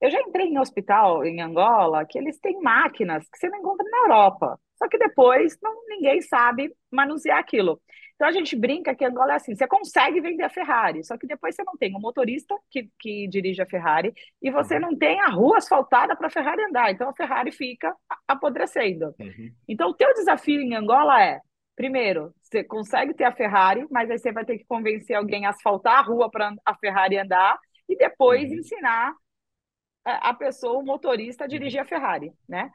Eu já entrei em hospital em Angola que eles têm máquinas que você não encontra na Europa. Só que depois não, ninguém sabe manusear aquilo. Então a gente brinca que Angola é assim: você consegue vender a Ferrari, só que depois você não tem o motorista que, que dirige a Ferrari e você uhum. não tem a rua asfaltada para a Ferrari andar. Então a Ferrari fica apodrecendo. Uhum. Então o teu desafio em Angola é Primeiro, você consegue ter a Ferrari, mas aí você vai ter que convencer alguém a asfaltar a rua para a Ferrari andar e depois uhum. ensinar a pessoa, o motorista, a dirigir a Ferrari, né?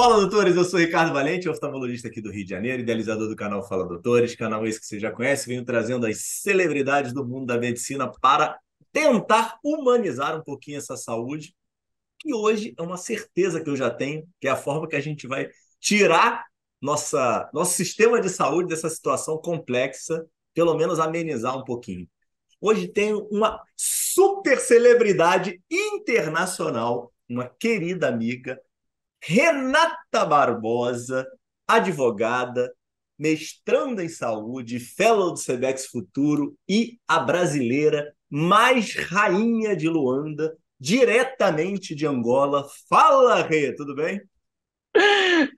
Fala, doutores! Eu sou Ricardo Valente, oftalmologista aqui do Rio de Janeiro, idealizador do canal Fala Doutores, canal esse que você já conhece, venho trazendo as celebridades do mundo da medicina para tentar humanizar um pouquinho essa saúde, que hoje é uma certeza que eu já tenho, que é a forma que a gente vai tirar nossa, nosso sistema de saúde dessa situação complexa, pelo menos amenizar um pouquinho. Hoje tenho uma super celebridade internacional, uma querida amiga, Renata Barbosa, advogada, mestranda em saúde, fellow do Sebex Futuro e a brasileira mais rainha de Luanda, diretamente de Angola. Fala, Rê, tudo bem?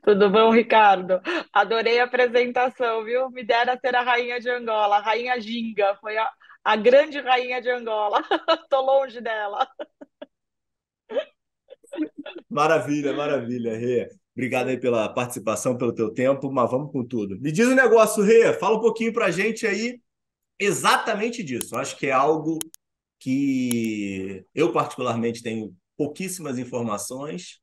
Tudo bom, Ricardo? Adorei a apresentação, viu? Me dera ser a rainha de Angola, a rainha Ginga, foi a, a grande rainha de Angola. Tô longe dela. Maravilha, maravilha, Rê. Obrigado aí pela participação, pelo teu tempo, mas vamos com tudo. Me diz um negócio, Rê, fala um pouquinho para a gente aí exatamente disso. Acho que é algo que eu particularmente tenho pouquíssimas informações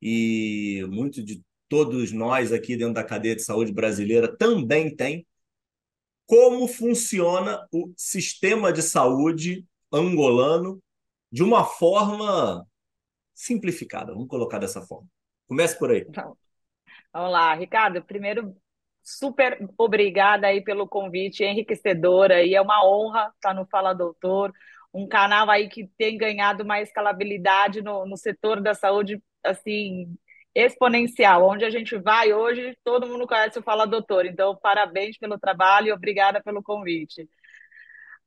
e muito de todos nós aqui dentro da cadeia de saúde brasileira também tem. Como funciona o sistema de saúde angolano de uma forma simplificada, vamos colocar dessa forma. Comece por aí. Então, vamos lá, Ricardo. Primeiro, super obrigada aí pelo convite, enriquecedora, e é uma honra estar no Fala Doutor, um canal aí que tem ganhado uma escalabilidade no, no setor da saúde, assim, exponencial. Onde a gente vai hoje, todo mundo conhece o Fala Doutor. Então, parabéns pelo trabalho e obrigada pelo convite.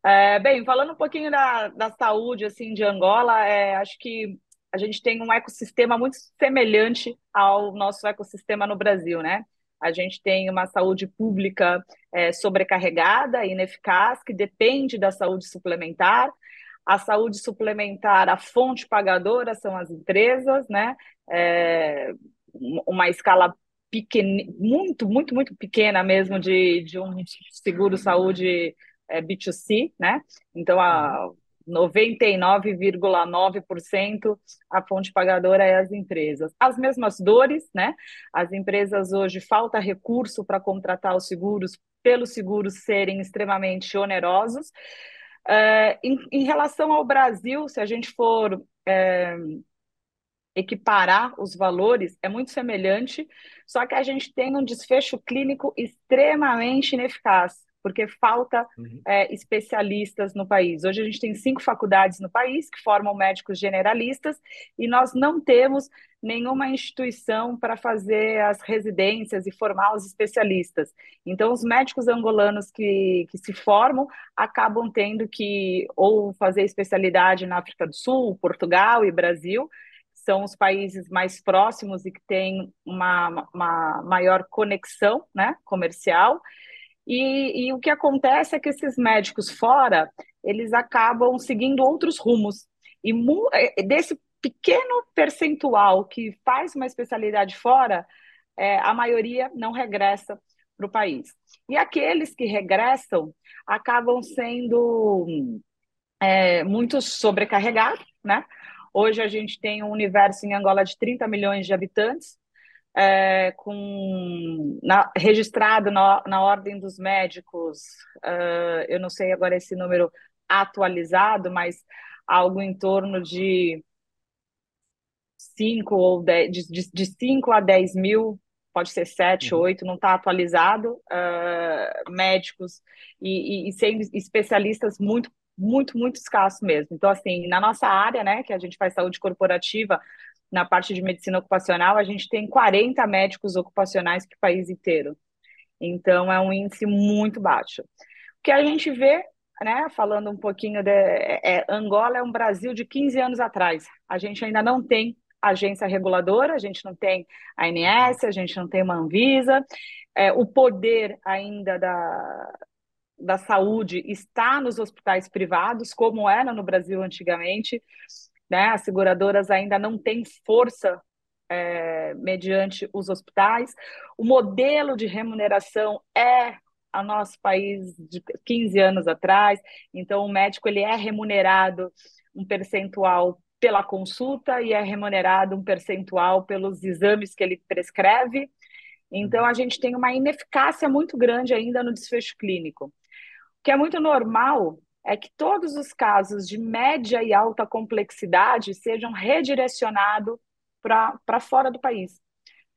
É, bem, falando um pouquinho da, da saúde assim de Angola, é, acho que a gente tem um ecossistema muito semelhante ao nosso ecossistema no Brasil, né? A gente tem uma saúde pública é, sobrecarregada, ineficaz, que depende da saúde suplementar. A saúde suplementar, a fonte pagadora são as empresas, né? É, uma escala pequena, muito, muito, muito pequena mesmo de, de um seguro-saúde é, B2C, né? Então, a, 99,9% a fonte pagadora é as empresas. As mesmas dores, né? As empresas hoje falta recurso para contratar os seguros, pelos seguros serem extremamente onerosos. É, em, em, relação ao Brasil, se a gente for é, equiparar os valores, é muito semelhante, só que a gente tem um desfecho clínico extremamente ineficaz porque falta uhum. é, especialistas no país. Hoje a gente tem cinco faculdades no país que formam médicos generalistas e nós não temos nenhuma instituição para fazer as residências e formar os especialistas. Então, os médicos angolanos que, que se formam acabam tendo que ou fazer especialidade na África do Sul, Portugal e Brasil, são os países mais próximos e que têm uma, uma maior conexão né, comercial, e, e, o que acontece é que esses médicos fora, eles acabam seguindo outros rumos. E é, desse pequeno percentual que faz uma especialidade fora, é, a maioria não regressa para o país. E aqueles que regressam acabam sendo é, muito sobrecarregados, né? Hoje a gente tem um universo em Angola de 30 milhões de habitantes, é, com na, registrado na, na ordem dos médicos, uh, eu não sei agora esse número atualizado, mas algo em torno de 5 ou 10, de, de, de 5 a 10 mil, pode ser 7, uhum. 8, não está atualizado, uh, médicos e, e, e sendo especialistas muito muito, muito escassos mesmo. Então, assim, na nossa área, né, que a gente faz saúde corporativa, na parte de medicina ocupacional, a gente tem 40 médicos ocupacionais para o país inteiro. Então, é um índice muito baixo. O que a gente vê, né, falando um pouquinho de é, é Angola é um Brasil de 15 anos atrás. A gente ainda não tem agência reguladora, a gente não tem a ANS, a gente não tem uma Anvisa, é, o poder ainda da, da saúde está nos hospitais privados, como era no Brasil antigamente, né? As seguradoras ainda não têm força é, mediante os hospitais. O modelo de remuneração é a nosso país de 15 anos atrás, então o médico ele é remunerado um percentual pela consulta e é remunerado um percentual pelos exames que ele prescreve. Então, a gente tem uma ineficácia muito grande ainda no desfecho clínico. O que é muito normal é que todos os casos de média e alta complexidade sejam redirecionados para fora do país,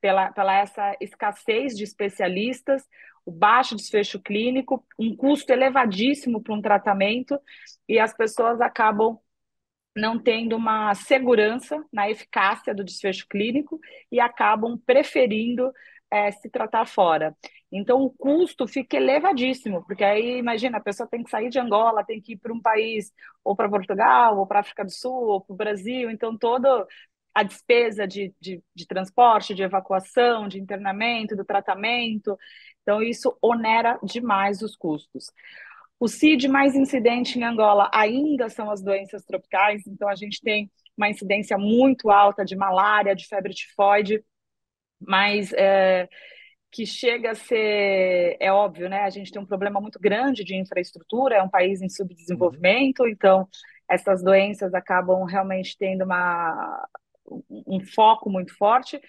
pela, pela essa escassez de especialistas, o baixo desfecho clínico, um custo elevadíssimo para um tratamento, e as pessoas acabam não tendo uma segurança na eficácia do desfecho clínico e acabam preferindo é, se tratar fora. Então, o custo fica elevadíssimo, porque aí, imagina, a pessoa tem que sair de Angola, tem que ir para um país, ou para Portugal, ou para a África do Sul, ou para o Brasil, então toda a despesa de, de, de transporte, de evacuação, de internamento, do tratamento, então isso onera demais os custos. O CID mais incidente em Angola ainda são as doenças tropicais, então a gente tem uma incidência muito alta de malária, de febre tifoide, mas é, que chega a ser, é óbvio, né? A gente tem um problema muito grande de infraestrutura, é um país em subdesenvolvimento, uhum. então essas doenças acabam realmente tendo uma, um foco muito forte,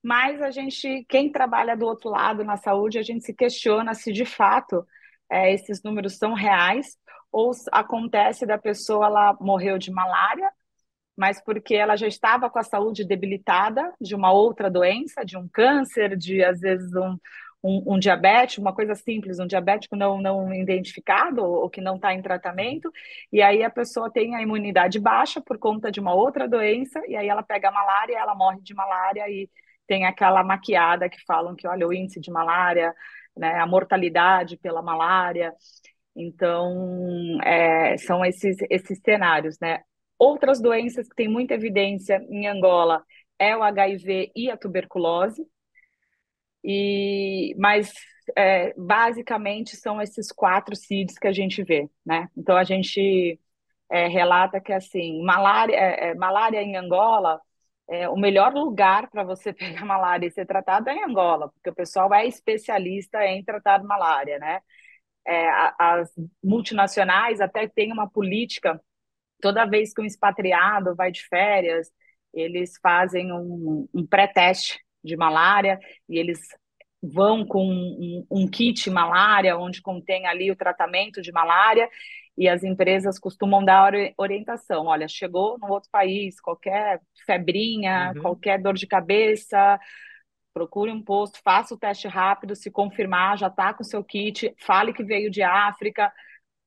mas a gente, quem trabalha do outro lado na saúde, a gente se questiona se de fato é, esses números são reais, ou acontece da pessoa, ela morreu de malária, mas porque ela já estava com a saúde debilitada de uma outra doença, de um câncer, de às vezes um, um, um diabetes, uma coisa simples, um diabético não, não identificado ou que não está em tratamento, e aí a pessoa tem a imunidade baixa por conta de uma outra doença, e aí ela pega a malária, ela morre de malária e tem aquela maquiada que falam que, olha, o índice de malária né, a mortalidade pela malária. Então, é, são esses, esses cenários, né? Outras doenças que têm muita evidência em Angola é o HIV e a tuberculose, e, mas é, basicamente são esses quatro CIDs que a gente vê, né? Então a gente é, relata que assim, malária, é, é, malária em Angola é, o melhor lugar para você pegar malária e ser tratado é em Angola, porque o pessoal é especialista em tratar malária, né? É, as multinacionais até têm uma política, toda vez que um expatriado vai de férias, eles fazem um, um pré-teste de malária e eles vão com um, um kit malária, onde contém ali o tratamento de malária, e as empresas costumam dar orientação. Olha, chegou no outro país, qualquer febrinha, uhum. qualquer dor de cabeça, procure um posto, faça o teste rápido, se confirmar, já está com o seu kit, fale que veio de África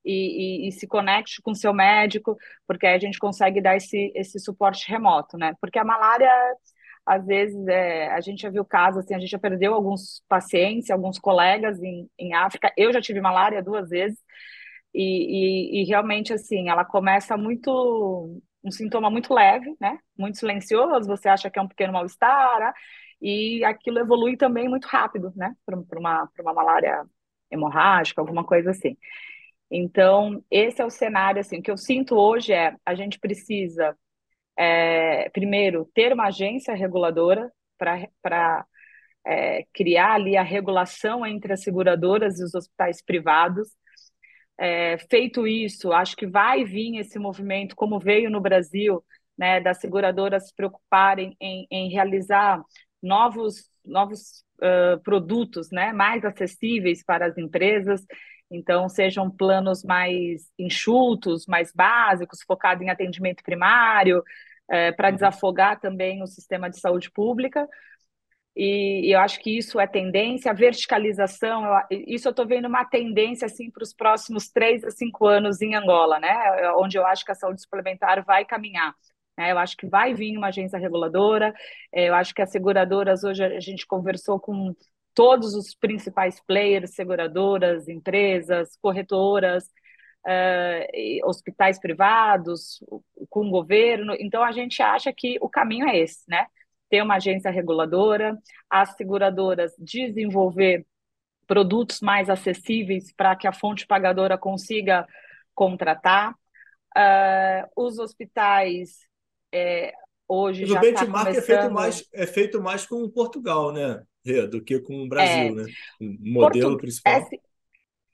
e, e, e, se conecte com seu médico, porque aí a gente consegue dar esse, esse suporte remoto, né? Porque a malária, às vezes, é, a gente já viu casos, assim, a gente já perdeu alguns pacientes, alguns colegas em, em África. Eu já tive malária duas vezes, e, e, e, realmente, assim, ela começa muito. um sintoma muito leve, né? Muito silencioso, você acha que é um pequeno mal-estar, né? e aquilo evolui também muito rápido, né? Para uma, uma malária hemorrágica, alguma coisa assim. Então, esse é o cenário, assim, que eu sinto hoje é, a gente precisa, é, primeiro, ter uma agência reguladora para é, criar ali a regulação entre as seguradoras e os hospitais privados, é, feito isso, acho que vai vir esse movimento, como veio no Brasil, né, das seguradoras se preocuparem em, em realizar novos, novos uh, produtos né, mais acessíveis para as empresas. Então, sejam planos mais enxutos, mais básicos, focados em atendimento primário, é, para desafogar também o sistema de saúde pública, e, e eu acho que isso é tendência, a verticalização, eu, isso eu estou vendo uma tendência assim para os próximos três a cinco anos em Angola, né? Onde eu acho que a saúde suplementar vai caminhar. Né? Eu acho que vai vir uma agência reguladora, é, eu acho que as seguradoras, hoje a gente conversou com todos os principais players, seguradoras, empresas, corretoras, uh, hospitais privados, com o governo. Então, a gente acha que o caminho é esse, né? Ter uma agência reguladora, as seguradoras desenvolver produtos mais acessíveis para que a fonte pagadora consiga contratar. Uh, os hospitais é, hoje Mas já o benchmark tá começando... é feito mais é feito mais com Portugal, né? Do que com o Brasil, é, né? O modelo Portu... principal. É,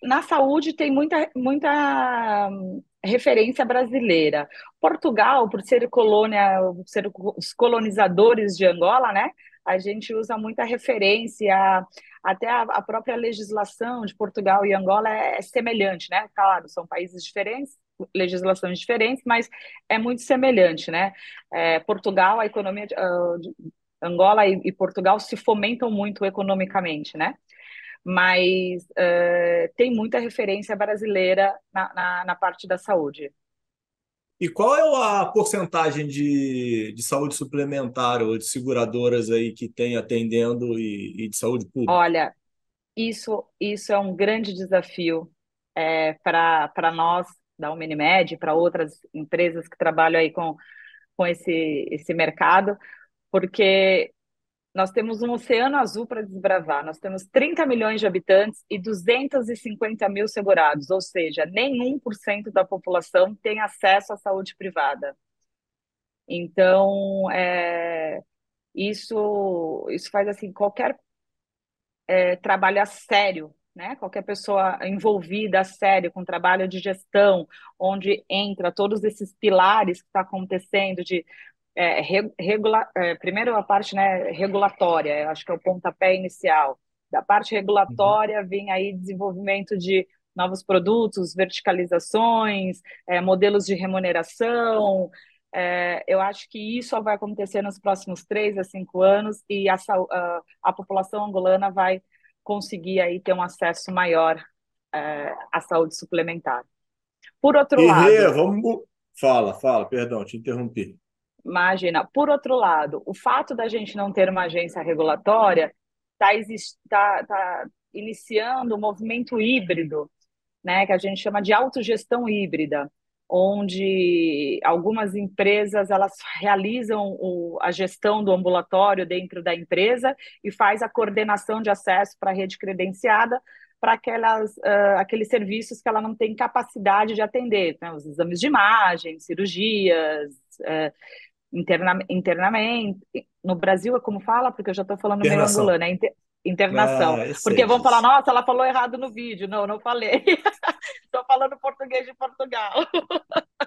na saúde tem muita, muita hum, referência brasileira. Portugal, por ser colônia, por ser os colonizadores de Angola, né? A gente usa muita referência, até a, a própria legislação de Portugal e Angola é, é semelhante, né? Claro, são países diferentes, legislações diferentes, mas é muito semelhante, né? É, Portugal, a economia de, de Angola e, e, Portugal se fomentam muito economicamente, né? Mas uh, tem muita referência brasileira na, na, na, parte da saúde. E qual é a porcentagem de, de saúde suplementar ou de seguradoras aí que tem atendendo e, e de saúde pública? Olha, isso, isso é um grande desafio é, para nós da Uminimed, para outras empresas que trabalham aí com, com esse, esse mercado, porque nós temos um oceano azul para desbravar. Nós temos 30 milhões de habitantes e 250 mil segurados, ou seja, nem 1% da população tem acesso à saúde privada. Então, é, isso, isso faz assim, qualquer é, trabalho a sério, né? qualquer pessoa envolvida a sério com trabalho de gestão, onde entra todos esses pilares que está acontecendo de é, regula, é, primeiro a parte né, regulatória, acho que é o pontapé inicial. Da parte regulatória uhum. vem aí desenvolvimento de novos produtos, verticalizações, é, modelos de remuneração. É, eu acho que isso vai acontecer nos próximos três a cinco anos e a, a, a população angolana vai conseguir aí ter um acesso maior é, à saúde suplementar. Por outro e, lado, vamos fala, fala, perdão, te interrompi. Imagina. Por outro lado, o fato da gente não ter uma agência regulatória está tá, tá iniciando um movimento híbrido, né, que a gente chama de autogestão híbrida, onde algumas empresas elas realizam o, a gestão do ambulatório dentro da empresa e faz a coordenação de acesso para a rede credenciada para aquelas uh, aqueles serviços que ela não tem capacidade de atender, né, os exames de imagem, cirurgias, uh, interna, internamente. No Brasil é como fala, porque eu já estou falando meio angolano, é inter, internação. Ah, porque vão falar, nossa, ela falou errado no vídeo. Não, não falei. Estou falando português de Portugal.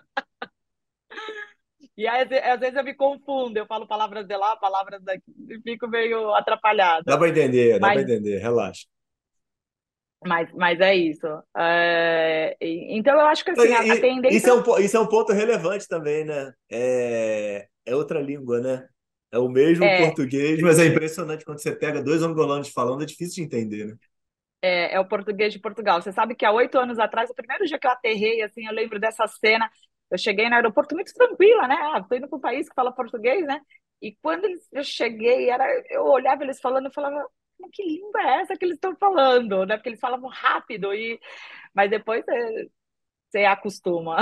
E aí, às vezes eu me confundo, eu falo palavras de lá, palavras daqui, e fico meio atrapalhada. Dá para entender, dá para entender, relaxa. Mas, mas é isso. É, então eu acho que assim, a, a tendência. Isso é, um, isso é um ponto relevante também, né? É, é outra língua, né? É o mesmo é. português, mas é impressionante quando você pega dois angolanos falando, é difícil de entender, né? É, é o português de Portugal. Você sabe que há oito anos atrás, o primeiro dia que eu aterrei, assim, eu lembro dessa cena. Eu cheguei no aeroporto muito tranquila, né? Ah, tô indo para um país que fala português, né? E quando eu cheguei, era, eu olhava eles falando, eu falava, que língua é essa que eles estão falando, né? Porque eles falavam rápido e, mas depois você, você acostuma.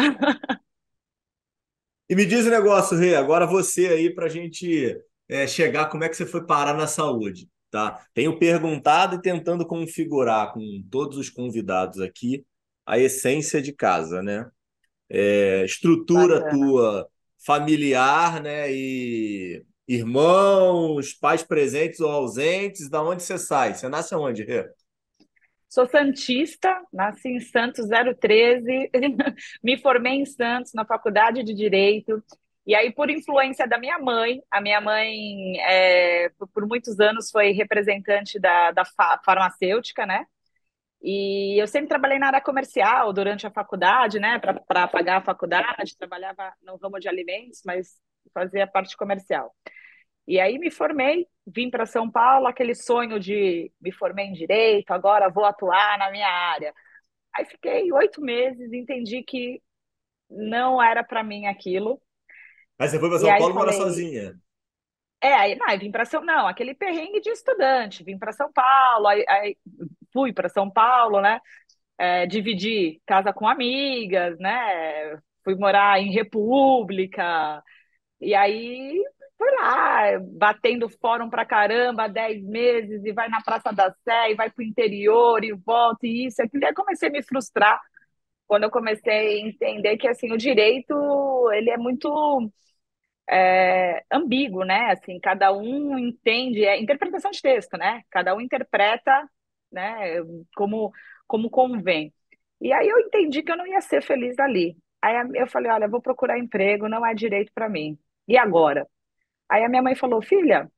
E me diz um negócio, Rê, agora você aí para a gente é, chegar, como é que você foi parar na saúde, tá? Tenho perguntado e tentando configurar com todos os convidados aqui a essência de casa, né? É, estrutura Bacana. tua familiar, né? E irmãos, pais presentes ou ausentes, da onde você sai? Você nasce onde, Rê? Sou santista, nasci em Santos 013, me formei em Santos na faculdade de Direito. E aí, por influência da minha mãe, a minha mãe, é, por muitos anos, foi representante da, da farmacêutica, né? E eu sempre trabalhei na área comercial durante a faculdade, né? Para pagar a faculdade, trabalhava no ramo de alimentos, mas fazia parte comercial. E aí me formei, vim para São Paulo, aquele sonho de me formei em direito, agora vou atuar na minha área. Aí fiquei oito meses, entendi que não era para mim aquilo. Aí você foi para São Paulo e mora sozinha. É, aí, não, vim para São, não, aquele perrengue de estudante, vim para São Paulo, aí, aí fui para São Paulo, né? É, dividi casa com amigas, né? Fui morar em República, e aí fui lá, batendo fórum pra caramba, 10 meses, e vai na Praça da Sé, e vai pro interior, e volta, e isso, aquilo. E aí comecei a me frustrar quando eu comecei a entender que, assim, o direito, ele é muito é, ambíguo, né? Assim, cada um entende, é interpretação de texto, né? Cada um interpreta, né, como, como convém. E aí eu entendi que eu não ia ser feliz ali. Aí eu falei, olha, vou procurar emprego, não é direito para mim. E agora? Aí a minha mãe falou, filha,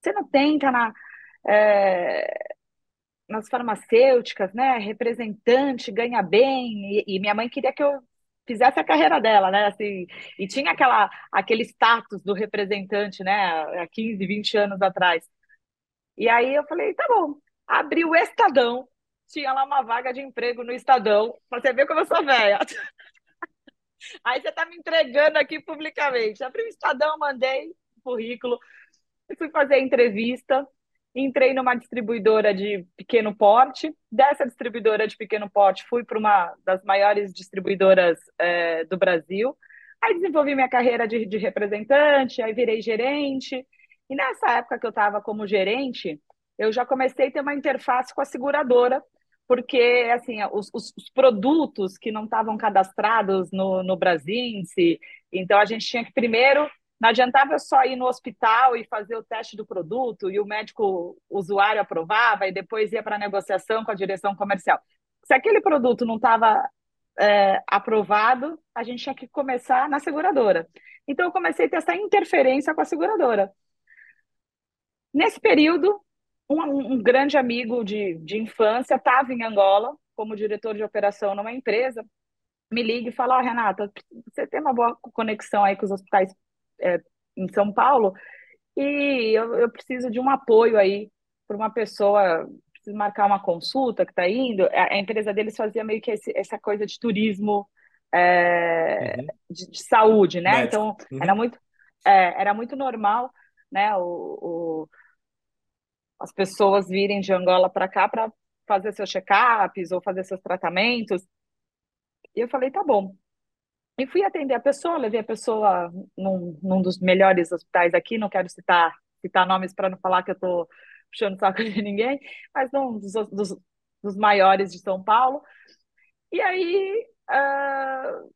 você não tenta na, é, nas farmacêuticas, né? Representante, ganha bem. E, e, minha mãe queria que eu fizesse a carreira dela, né? Assim, e tinha aquela, aquele status do representante, né? Há 15, 20 anos atrás. E aí eu falei, tá bom. Abri o Estadão, tinha lá uma vaga de emprego no Estadão. Você vê como eu sou velha. Aí você está me entregando aqui publicamente. Abri o Estadão, mandei currículo, fui fazer a entrevista, entrei numa distribuidora de pequeno porte. Dessa distribuidora de pequeno porte, fui para uma das maiores distribuidoras é, do Brasil. Aí desenvolvi minha carreira de, de representante, aí virei gerente. E nessa época que eu estava como gerente, eu já comecei a ter uma interface com a seguradora, porque assim os, os, os produtos que não estavam cadastrados no, no si, então a gente tinha que primeiro não adiantava só ir no hospital e fazer o teste do produto e o médico usuário aprovava e depois ia para a negociação com a direção comercial. Se aquele produto não estava é, aprovado, a gente tinha que começar na seguradora. Então eu comecei a ter essa interferência com a seguradora. Nesse período, um, um grande amigo de, de infância estava em Angola como diretor de operação numa empresa, me liga e fala, oh, Renata, você tem uma boa conexão aí com os hospitais é, em São Paulo e eu, eu preciso de um apoio aí para uma pessoa, preciso marcar uma consulta que está indo. A, empresa deles fazia meio que esse, essa coisa de turismo é, uhum. de, de, saúde, né? Médico. Então, uhum. era muito, é, era muito normal, né? o, o as pessoas virem de Angola para cá para fazer seus check-ups ou fazer seus tratamentos. E eu falei, tá bom. E fui atender a pessoa, levei a pessoa num, num dos melhores hospitais aqui, não quero citar, citar nomes para não falar que eu estou puxando saco de ninguém, mas num dos, dos, dos maiores de São Paulo. E aí uh,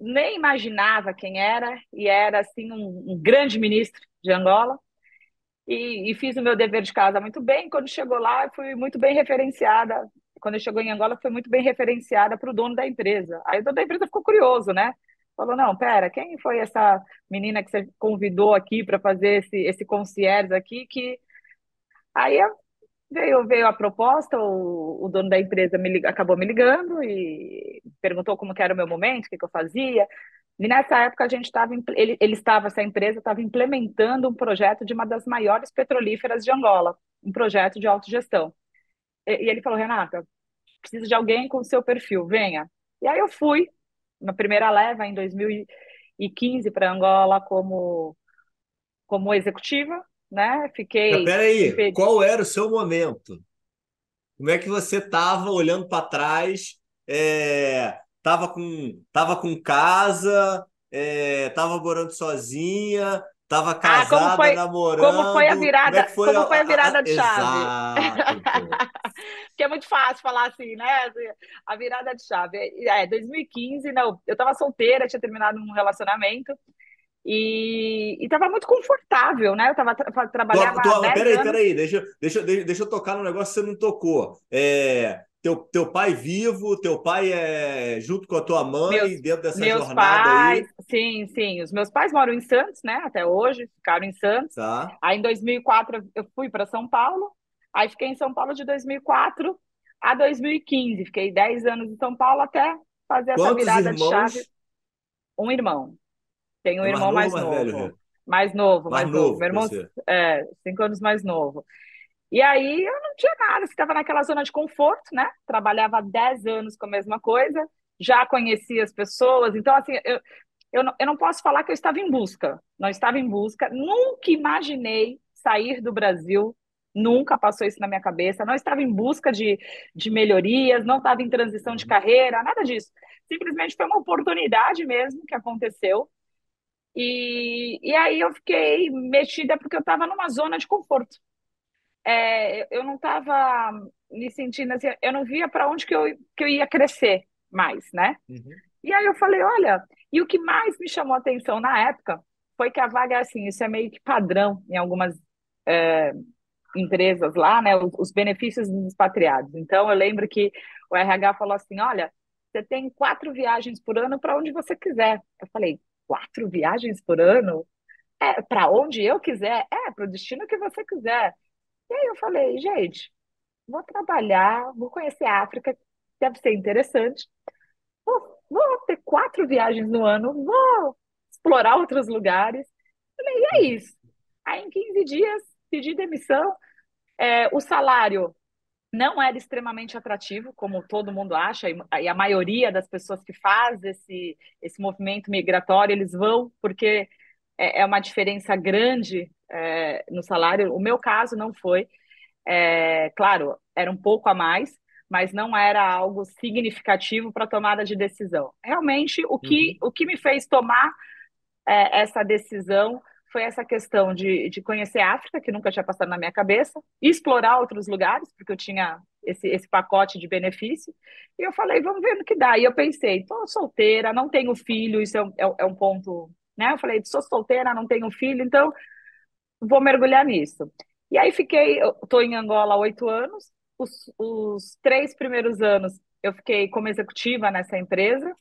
nem imaginava quem era, e era assim um, um grande ministro de Angola e, e, fiz o meu dever de casa muito bem. Quando chegou lá, fui muito bem referenciada. Quando chegou em Angola, foi muito bem referenciada para o dono da empresa. Aí o dono da empresa ficou curioso, né? Falou: não, pera, quem foi essa menina que você convidou aqui para fazer esse, esse concierge aqui? Que aí veio, veio a proposta, o, o dono da empresa me, acabou me ligando e perguntou como era o meu momento, o que, que eu fazia. E nessa época a gente estava, ele, ele estava, essa empresa estava implementando um projeto de uma das maiores petrolíferas de Angola, um projeto de autogestão. E, e ele falou, Renata, preciso de alguém com o seu perfil, venha. E aí eu fui, na primeira leva, em 2015, para Angola como, como executiva, né? Fiquei. Peraí, qual era o seu momento? Como é que você estava olhando para trás? É tava com, tava com casa, é, tava morando sozinha, tava casada, ah, como foi, namorando. Como foi a virada, como, é foi, como a, foi a virada a, de chave? Exato, que é muito fácil falar assim, né? A virada de chave. É, 2015, não, eu tava solteira, tinha terminado um relacionamento. E, estava muito confortável, né? Eu tava tra trabalhando. Peraí, anos. peraí, deixa, deixa, deixa eu tocar no negócio que você não tocou. É, teu, teu pai vivo, teu pai é junto com a tua mãe meus, dentro dessa meus jornada pais, aí? Sim, sim. Os meus pais moram em Santos, né? Até hoje, ficaram em Santos. Tá. Aí em 2004 eu fui para São Paulo. Aí fiquei em São Paulo de 2004 a 2015. Fiquei 10 anos em São Paulo até fazer essa virada irmãos? de chave. Um irmão. Tenho um é irmão mais novo. Mais, mais novo, mais, novo, mais novo. Meu irmão é cinco anos mais novo. E aí eu não tinha nada, estava naquela zona de conforto, né? Trabalhava há 10 anos com a mesma coisa, já conhecia as pessoas, então assim, eu, eu não, eu não posso falar que eu estava em busca, não estava em busca, nunca imaginei sair do Brasil, nunca passou isso na minha cabeça, não estava em busca de, de melhorias, não estava em transição de carreira, nada disso. Simplesmente foi uma oportunidade mesmo que aconteceu. E, e aí eu fiquei mexida porque eu estava numa zona de conforto. É, eu não estava me sentindo assim, eu não via para onde que eu, que eu ia crescer mais, né? Uhum. E aí eu falei, olha, e o que mais me chamou a atenção na época foi que a vaga, assim, isso é meio que padrão em algumas é, empresas lá, né, os, os, benefícios dos expatriados. Então, eu lembro que o RH falou assim, olha, você tem quatro viagens por ano para onde você quiser. Eu falei, quatro viagens por ano? É, para onde eu quiser? É, para o destino que você quiser. E aí eu falei, gente, vou trabalhar, vou conhecer a África, deve ser interessante. Vou, vou ter quatro viagens no ano, vou explorar outros lugares. Falei, e é isso. Aí, em 15 dias, pedi demissão. É, o salário não era extremamente atrativo, como todo mundo acha, e a maioria das pessoas que faz esse, esse movimento migratório, eles vão porque é, é uma diferença grande é, no salário. O meu caso não foi. É, claro, era um pouco a mais, mas não era algo significativo para tomada de decisão. Realmente, o que, uhum. o que me fez tomar é, essa decisão foi essa questão de, de conhecer a África, que nunca tinha passado na minha cabeça, explorar outros lugares, porque eu tinha esse, esse pacote de benefício, e eu falei, vamos ver no que dá. E eu pensei, estou solteira, não tenho filho, isso é, é, é um ponto, né? Eu falei, sou solteira, não tenho filho, então vou mergulhar nisso. E aí fiquei, estou em Angola há oito anos, os, os três primeiros anos eu fiquei como executiva nessa empresa,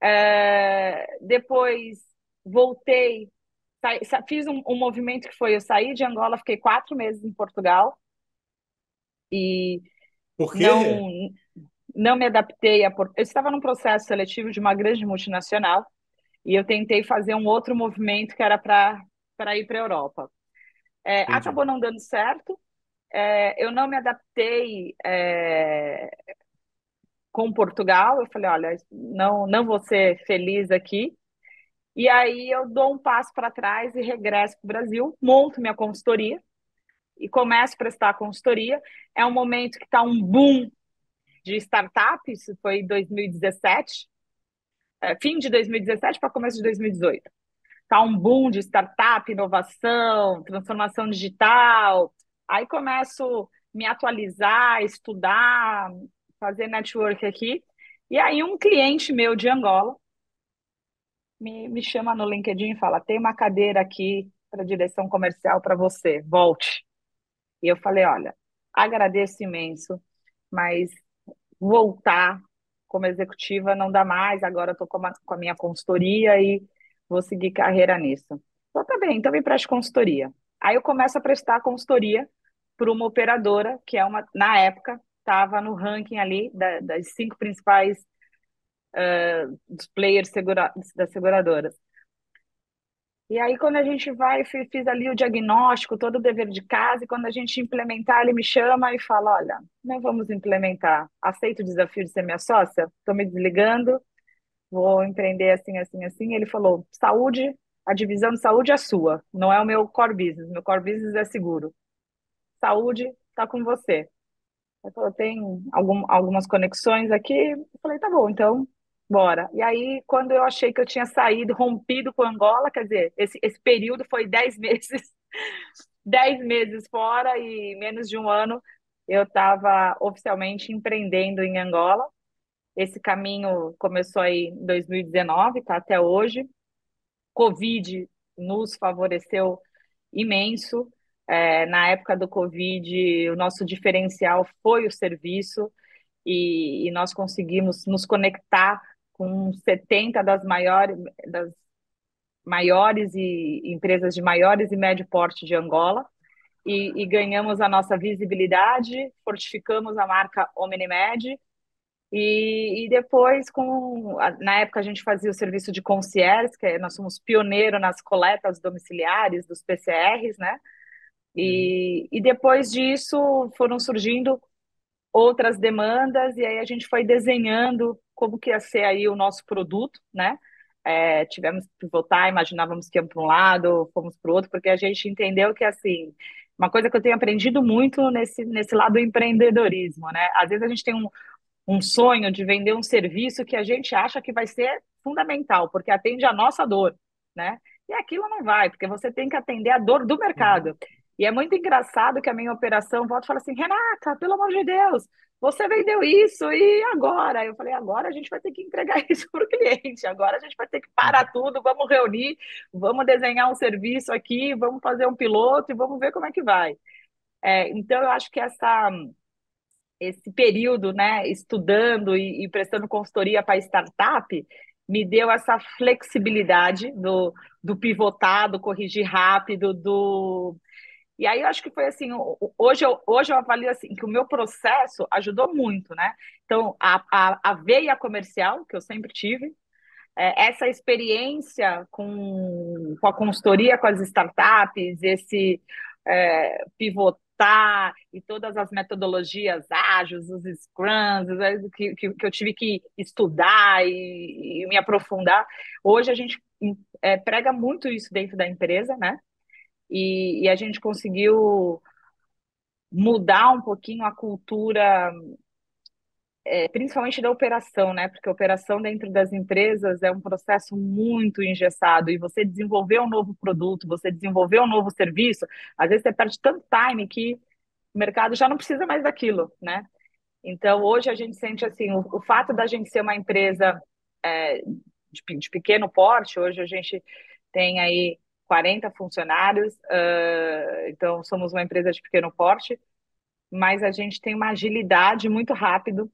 é, depois voltei, fiz um, um, movimento que foi, eu saí de Angola, fiquei quatro meses em Portugal, e Por não, não me adaptei a... Eu estava num processo seletivo de uma grande multinacional, e eu tentei fazer um outro movimento que era para ir para a Europa. É, acabou não dando certo. É, eu não me adaptei é, com Portugal. Eu falei, olha, não, não vou ser feliz aqui. E aí eu dou um passo para trás e regresso para o Brasil, monto minha consultoria e começo a prestar consultoria. É um momento que está um boom de startups, isso foi em 2017, é, fim de 2017 para começo de 2018 tá um boom de startup, inovação, transformação digital. Aí começo me atualizar, estudar, fazer network aqui. E aí um cliente meu de Angola me, me chama no LinkedIn e fala: tem uma cadeira aqui para direção comercial para você, volte. E eu falei: olha, agradeço imenso, mas voltar como executiva não dá mais, agora estou com, com a minha consultoria e vou seguir carreira nisso. Então, tá bem, então me preste consultoria. Aí eu começo a prestar consultoria para uma operadora, que é uma, na época, estava no ranking ali da, das cinco principais uh, dos players segura, das seguradoras. E aí, quando a gente vai, fiz, fiz ali o diagnóstico, todo o dever de casa, e quando a gente implementar, ele me chama e fala: Olha, não vamos implementar. Aceito o desafio de ser minha sócia? Estou me desligando, vou empreender assim, assim, assim. Ele falou: saúde, a divisão de saúde é sua, não é o meu core business. Meu core business é seguro. Saúde está com você. Ele falou: tem algum, algumas conexões aqui. Eu falei: tá bom, então bora. E aí, quando eu achei que eu tinha saído, rompido com Angola, quer dizer, esse, esse período foi dez meses, dez meses fora e menos de um ano eu estava oficialmente empreendendo em Angola. Esse caminho começou aí em 2019, tá até hoje. Covid nos favoreceu imenso. É, na época do Covid, o nosso diferencial foi o serviço e, e nós conseguimos nos conectar com 70 das maiores, das maiores e empresas de maiores e médio porte de Angola e, e ganhamos a nossa visibilidade, fortificamos a marca Omnimed e, e, depois, com, na época, a gente fazia o serviço de concierge, que é, nós somos pioneiro nas coletas domiciliares dos PCRs, né? E, uhum. e depois disso foram surgindo outras demandas, e aí a gente foi desenhando como que ia ser aí o nosso produto, né? é, tivemos que pivotar, imaginávamos que íamos para um lado, fomos para o outro, porque a gente entendeu que, assim, uma coisa que eu tenho aprendido muito nesse, nesse lado do empreendedorismo, né? Às vezes a gente tem um, um sonho de vender um serviço que a gente acha que vai ser fundamental, porque atende a nossa dor, né? E aquilo não vai, porque você tem que atender a dor do mercado. Uhum. E é muito engraçado que a minha operação volta e fala assim, Renata, pelo amor de Deus, você vendeu isso e agora? Eu falei, agora a gente vai ter que entregar isso para o cliente, agora a gente vai ter que parar tudo, vamos reunir, vamos desenhar um serviço aqui, vamos fazer um piloto e vamos ver como é que vai. É, então, eu acho que essa, esse período, né, estudando e, e prestando consultoria para startup, me deu essa flexibilidade do, do pivotar, do corrigir rápido, do e aí eu acho que foi assim, hoje eu, hoje eu avalio assim que o meu processo ajudou muito, né? Então, a, a, a veia comercial que eu sempre tive, é, essa experiência com, com a consultoria com as startups, esse é, e todas as metodologias ágeis, os scrums, que, que, que eu tive que estudar e, e, me aprofundar. Hoje a gente é, prega muito isso dentro da empresa, né? e, e a gente conseguiu mudar um pouquinho a cultura, é, principalmente da operação, né? Porque a operação dentro das empresas é um processo muito engessado e você desenvolver um novo produto, você desenvolver um novo serviço, às vezes você perde tanto time que o mercado já não precisa mais daquilo, né? Então, hoje a gente sente assim, o, o fato da gente ser uma empresa é, de, de pequeno porte, hoje a gente tem aí 40 funcionários, uh, então somos uma empresa de pequeno porte, mas a gente tem uma agilidade muito rápido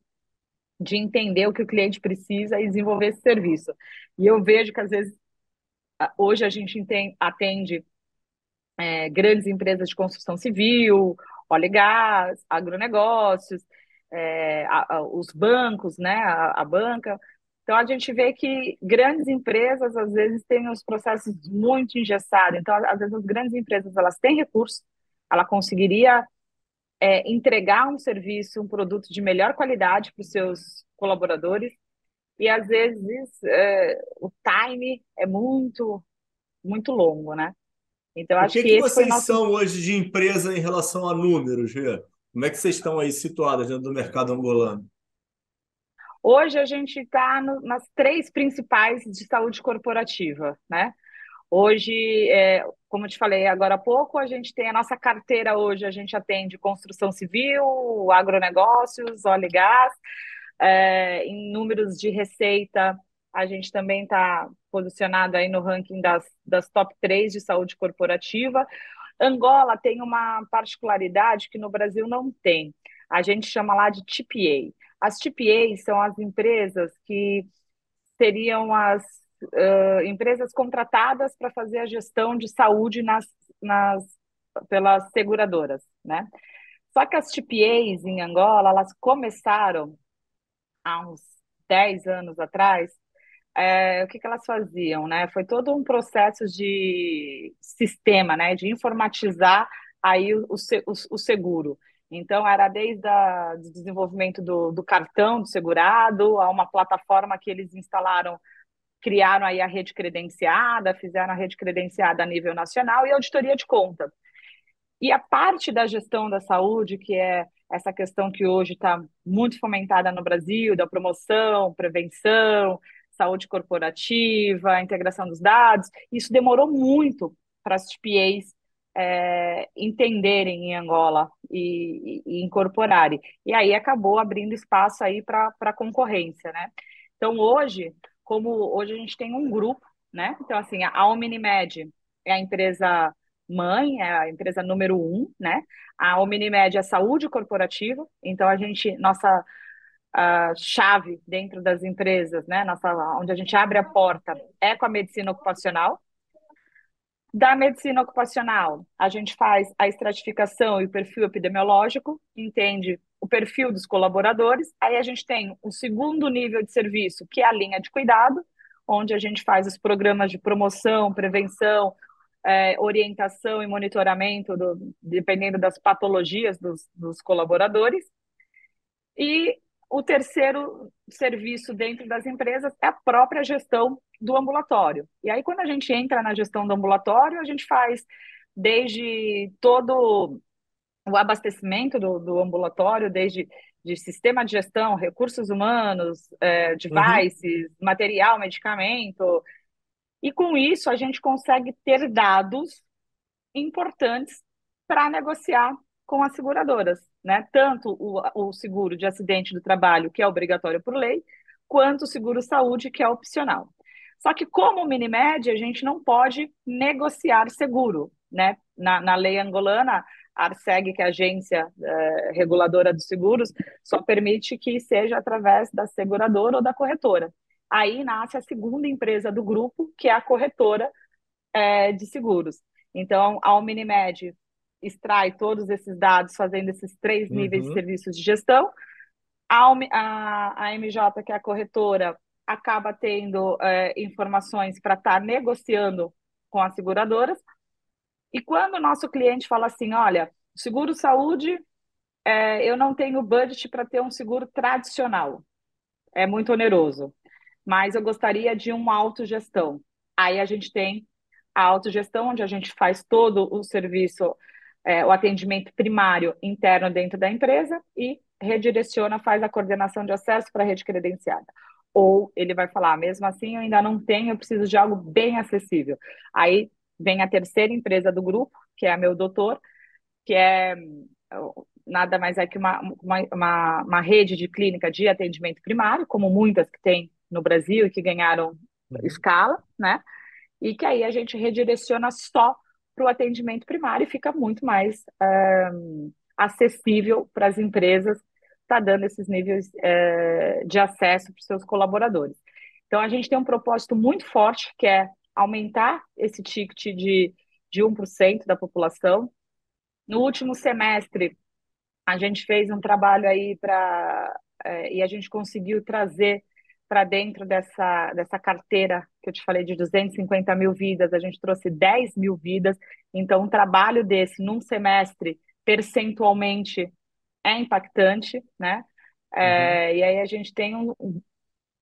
de entender o que o cliente precisa e desenvolver esse serviço. E eu vejo que às vezes hoje a gente atende é, grandes empresas de construção civil, óleo e gás, agronegócios, é, a, a, os bancos, né, a, a banca, então, a gente vê que grandes empresas, às vezes, têm os processos muito engessados. Então, às vezes, as grandes empresas, elas têm recursos, ela conseguiria é, entregar um serviço, um produto de melhor qualidade para os seus colaboradores, e, às vezes, é, o time é muito, muito longo, né? Então, acho que, que, que vocês nosso... são hoje de empresa em relação a números, Rê? Como é que vocês estão aí situadas dentro do mercado angolano? Hoje a gente está nas três principais de saúde corporativa, né? Hoje, é, como eu te falei agora há pouco, a gente tem a nossa carteira hoje, a gente atende construção civil, agronegócios, óleo e gás. É, em números de receita, a gente também está posicionado aí no ranking das, das top 3 de saúde corporativa. Angola tem uma particularidade que no Brasil não tem. A gente chama lá de TPA. As TPAs são as empresas que seriam as uh, empresas contratadas para fazer a gestão de saúde nas, nas, pelas seguradoras, né? Só que as TPAs em Angola, elas começaram há uns 10 anos atrás, é, o que, que elas faziam, né? Foi todo um processo de sistema, né? De informatizar aí o, o, o seguro. Então, era desde o desenvolvimento do, do, cartão do segurado, a uma plataforma que eles instalaram, criaram aí a rede credenciada, fizeram a rede credenciada a nível nacional e auditoria de conta. E a parte da gestão da saúde, que é essa questão que hoje está muito fomentada no Brasil, da promoção, prevenção, saúde corporativa, integração dos dados, isso demorou muito para as TPAs é, entenderem em Angola e, e, incorporarem. E aí acabou abrindo espaço aí para a concorrência, né? Então hoje, como hoje a gente tem um grupo, né? Então assim, a Omnimed é a empresa mãe, é a empresa número um, né? A Omnimed é saúde corporativa, então a gente, nossa a chave dentro das empresas, né? Nossa, onde a gente abre a porta é com a medicina ocupacional, da medicina ocupacional, a gente faz a estratificação e o perfil epidemiológico, entende o perfil dos colaboradores. Aí a gente tem o segundo nível de serviço, que é a linha de cuidado, onde a gente faz os programas de promoção, prevenção, é, orientação e monitoramento, do, dependendo das patologias dos, dos colaboradores. E o terceiro serviço dentro das empresas é a própria gestão do ambulatório. E aí, quando a gente entra na gestão do ambulatório, a gente faz desde todo o abastecimento do, do ambulatório, desde de sistema de gestão, recursos humanos, é, devices, uhum. material, medicamento. E com isso a gente consegue ter dados importantes para negociar com as seguradoras, né? Tanto o, o seguro de acidente do trabalho, que é obrigatório por lei, quanto o seguro saúde, que é opcional. Só que, como Minimed, a gente não pode negociar seguro, né? Na, na lei angolana, a Arseg, que é a agência é, reguladora dos seguros, só permite que seja através da seguradora ou da corretora. Aí nasce a segunda empresa do grupo, que é a corretora é, de seguros. Então, a Minimed extrai todos esses dados fazendo esses três uhum. níveis de serviços de gestão. A, a, a MJ, que é a corretora, acaba tendo é, informações para estar tá negociando com as seguradoras. E quando o nosso cliente fala assim, olha, seguro saúde, é, eu não tenho budget para ter um seguro tradicional, é muito oneroso, mas eu gostaria de uma autogestão. Aí a gente tem a autogestão, onde a gente faz todo o serviço, é, o atendimento primário interno dentro da empresa e redireciona, faz a coordenação de acesso para a rede credenciada. Ou ele vai falar, mesmo assim, eu ainda não tenho, eu preciso de algo bem acessível. Aí vem a terceira empresa do grupo, que é a Meu Doutor, que é nada mais é que uma, uma, uma, uma rede de clínica de atendimento primário, como muitas que tem no Brasil e que ganharam uhum. escala, né? e que aí a gente redireciona só para o atendimento primário e fica muito mais um, acessível para as empresas, está dando esses níveis uh, de acesso para os seus colaboradores. Então, a gente tem um propósito muito forte, que é aumentar esse ticket de, de 1% da população. No último semestre, a gente fez um trabalho aí para. Uh, e a gente conseguiu trazer para dentro dessa, dessa carteira que eu te falei de 250 mil vidas, a gente trouxe 10 mil vidas. Então, um trabalho desse num semestre, percentualmente, é impactante, né? É, uhum. E aí a gente tem um,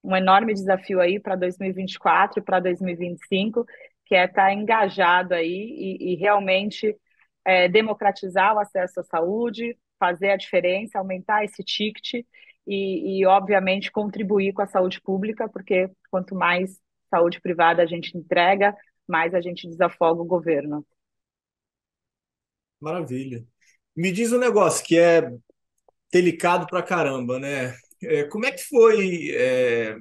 um enorme desafio aí para 2024 e para 2025, que é estar tá engajado aí e, e realmente é, democratizar o acesso à saúde, fazer a diferença, aumentar esse ticket e, e, obviamente, contribuir com a saúde pública, porque quanto mais saúde privada a gente entrega, mais a gente desafoga o governo. Maravilha. Me diz um negócio que é delicado para caramba, né? É, como é que foi é,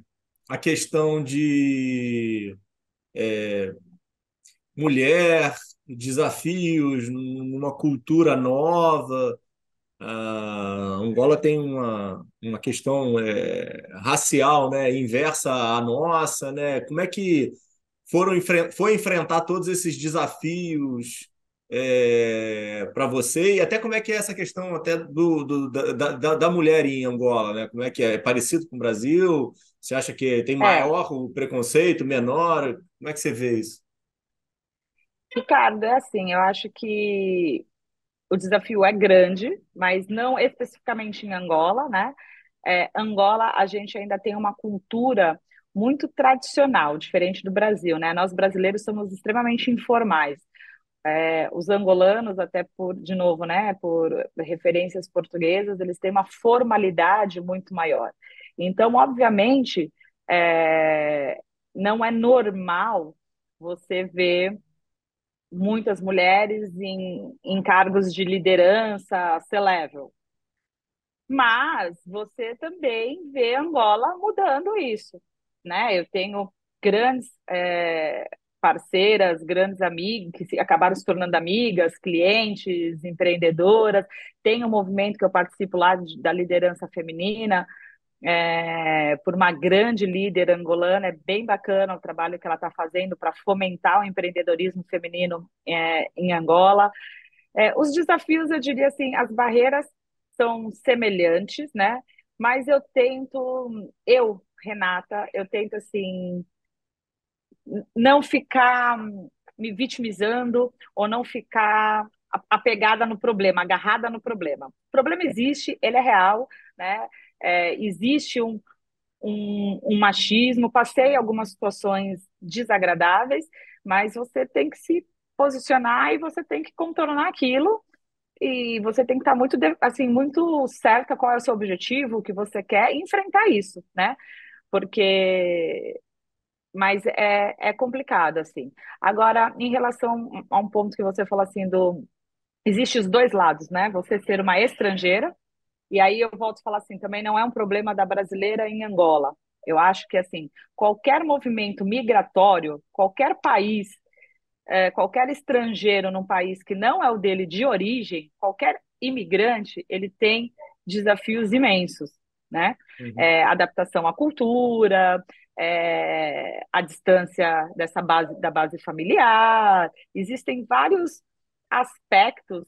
a questão de é, mulher, desafios numa cultura nova? A Angola tem uma, uma questão é, racial né, inversa à nossa. Né? Como é que foram foi enfrentar todos esses desafios é, para você? E até como é que é essa questão até do, do da, da, da, mulher em Angola? Né? Como é que é? É parecido com o Brasil? Você acha que tem é. maior é. o preconceito, menor? Como é que você vê isso? Ricardo, é assim, eu acho que o desafio é grande, mas não especificamente em Angola, né? É, Angola, a gente ainda tem uma cultura muito tradicional, diferente do Brasil, né? Nós brasileiros somos extremamente informais. É, os angolanos, até por, de novo, né, por referências portuguesas, eles têm uma formalidade muito maior. Então, obviamente, é, não é normal você ver muitas mulheres em, em cargos de liderança C-level. Mas você também vê Angola mudando isso, né? Eu tenho grandes é, parceiras, grandes amigas que se, acabaram se tornando amigas, clientes, empreendedoras. Tem um movimento que eu participo lá de, da liderança feminina, é, por uma grande líder angolana. É bem bacana o trabalho que ela está fazendo para fomentar o empreendedorismo feminino é, em Angola. É, os desafios, eu diria assim, as barreiras são semelhantes, né? Mas eu tento, eu, Renata, eu tento assim não ficar me vitimizando ou não ficar apegada no problema, agarrada no problema. O problema existe, ele é real, né? é, existe um, um, um machismo, passei algumas situações desagradáveis, mas você tem que se posicionar e você tem que contornar aquilo e você tem que estar muito assim muito certa qual é o seu objetivo, o que você quer e enfrentar isso, né? Porque mas é, é complicado assim. Agora, em relação a um ponto que você falou assim do existe os dois lados, né? Você ser uma estrangeira e aí eu volto a falar assim, também não é um problema da brasileira em Angola. Eu acho que assim, qualquer movimento migratório, qualquer país, é, qualquer estrangeiro num país que não é o dele de origem, qualquer imigrante, ele tem desafios imensos, né? Uhum. É, adaptação à cultura, é, a distância dessa base da base familiar, existem vários aspectos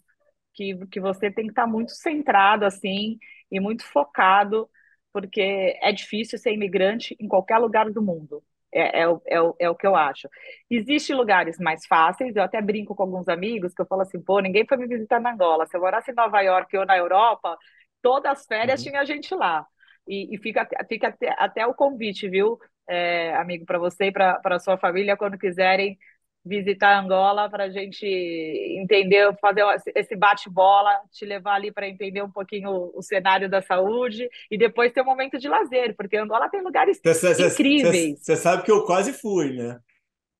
que, que você tem que estar muito centrado assim e muito focado, porque é difícil ser imigrante em qualquer lugar do mundo. É, é, é, é, o que eu acho. Existem lugares mais fáceis, eu até brinco com alguns amigos que eu falo assim, pô, ninguém foi me visitar na Angola. Se eu morasse em Nova York ou na Europa, todas as férias uhum. tinha gente lá. E, e fica, fica até, até, o convite, viu, é, amigo, para você e para a sua família, quando quiserem visitar Angola para a gente entender, fazer esse bate-bola, te levar ali para entender um pouquinho o, o, cenário da saúde e depois ter um momento de lazer, porque Angola tem lugares cê, incríveis. Você sabe que eu quase fui, né?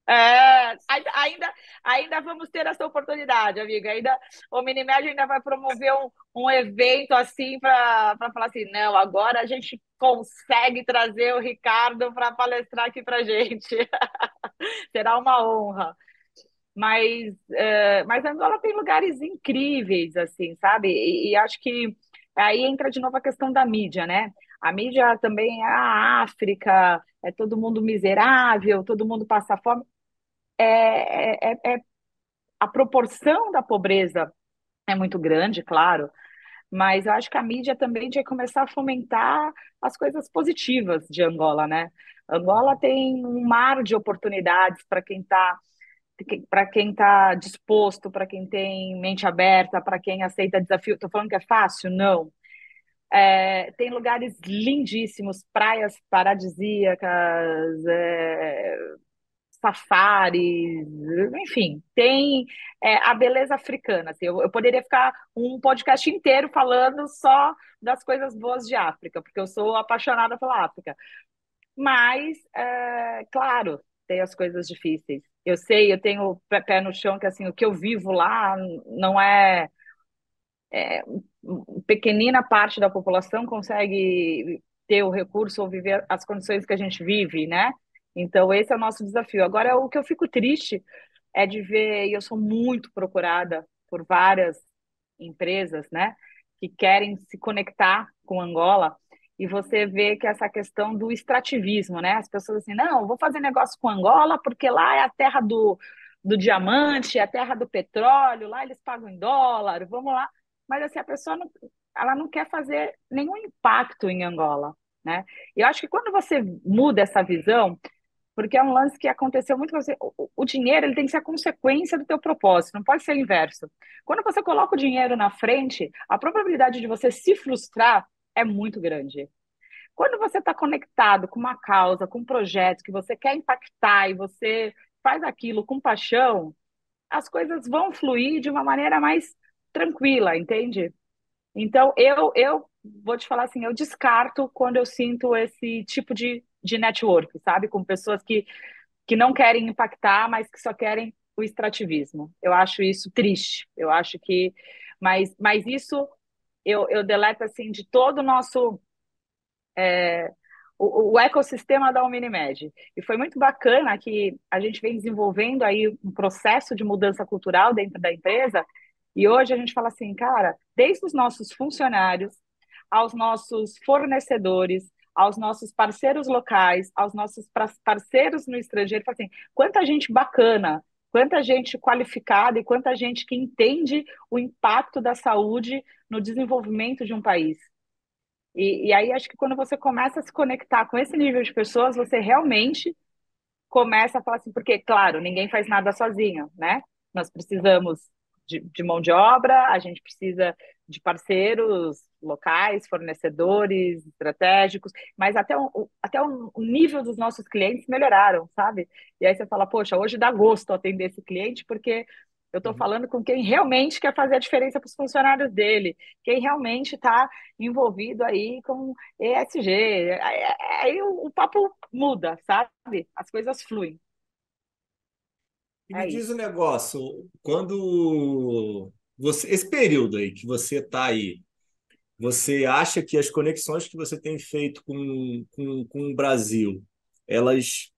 É, ainda, ainda vamos ter essa oportunidade, amiga. Ainda o Minimed ainda vai promover um, um evento assim para falar assim, não, agora a gente consegue trazer o Ricardo para palestrar aqui para gente. Será uma honra. Mas, uh, mas Angola tem lugares incríveis, assim, sabe? E, e, acho que aí entra de novo a questão da mídia, né? A mídia também é a África, é todo mundo miserável, todo mundo passa fome. É, é, é, é a proporção da pobreza é muito grande, claro, mas eu acho que a mídia também tinha que começar a fomentar as coisas positivas de Angola, né? Angola tem um mar de oportunidades para quem está para quem está disposto, para quem tem mente aberta, para quem aceita desafio. Estou falando que é fácil? Não. É, tem lugares lindíssimos, praias paradisíacas, é, safaris, enfim, tem é, a beleza africana. Assim, eu, eu, poderia ficar um podcast inteiro falando só das coisas boas de África, porque eu sou apaixonada pela África. Mas, é, claro, tem as coisas difíceis. Eu sei, eu tenho pé no chão que assim o que eu vivo lá não é, é pequenina parte da população consegue ter o recurso ou viver as condições que a gente vive, né? Então, esse é o nosso desafio. Agora, o que eu fico triste é de ver, e eu sou muito procurada por várias empresas, né, que querem se conectar com Angola, e você vê que essa questão do extrativismo, né? As pessoas assim, não, vou fazer negócio com Angola porque lá é a terra do, do diamante, é a terra do petróleo, lá eles pagam em dólar, vamos lá. Mas assim, a pessoa não, ela não quer fazer nenhum impacto em Angola, né? E eu acho que quando você muda essa visão, porque é um lance que aconteceu muito com você. O, o, dinheiro ele tem que ser a consequência do teu propósito, não pode ser o inverso. Quando você coloca o dinheiro na frente, a probabilidade de você se frustrar é muito grande. Quando você está conectado com uma causa, com um projeto que você quer impactar e você faz aquilo com paixão, as coisas vão fluir de uma maneira mais tranquila, entende? Então, eu, eu vou te falar assim, eu descarto quando eu sinto esse tipo de de network, sabe? Com pessoas que, que não querem impactar, mas que só querem o extrativismo. Eu acho isso triste. Eu acho que. Mas, mas isso eu, eu deleto assim de todo o nosso. É, o, o, ecossistema da Omnimed. E foi muito bacana que a gente vem desenvolvendo aí um processo de mudança cultural dentro da empresa. E hoje a gente fala assim, cara, desde os nossos funcionários aos nossos fornecedores, aos nossos parceiros locais, aos nossos parceiros no estrangeiro, assim, quanta gente bacana, quanta gente qualificada e quanta gente que entende o impacto da saúde no desenvolvimento de um país. E, e, aí acho que quando você começa a se conectar com esse nível de pessoas, você realmente começa a falar assim, porque, claro, ninguém faz nada sozinho, né? Nós precisamos de, de mão de obra, a gente precisa de parceiros locais, fornecedores estratégicos, mas até o, até o nível dos nossos clientes melhoraram, sabe? E aí você fala, poxa, hoje dá gosto atender esse cliente, porque eu estou uhum. falando com quem realmente quer fazer a diferença para os funcionários dele, quem realmente está envolvido aí com ESG. Aí o, o, papo muda, sabe? As coisas fluem. E me é diz o um negócio, quando você, esse período aí que você está aí, você acha que as conexões que você tem feito com, com, com o Brasil, elas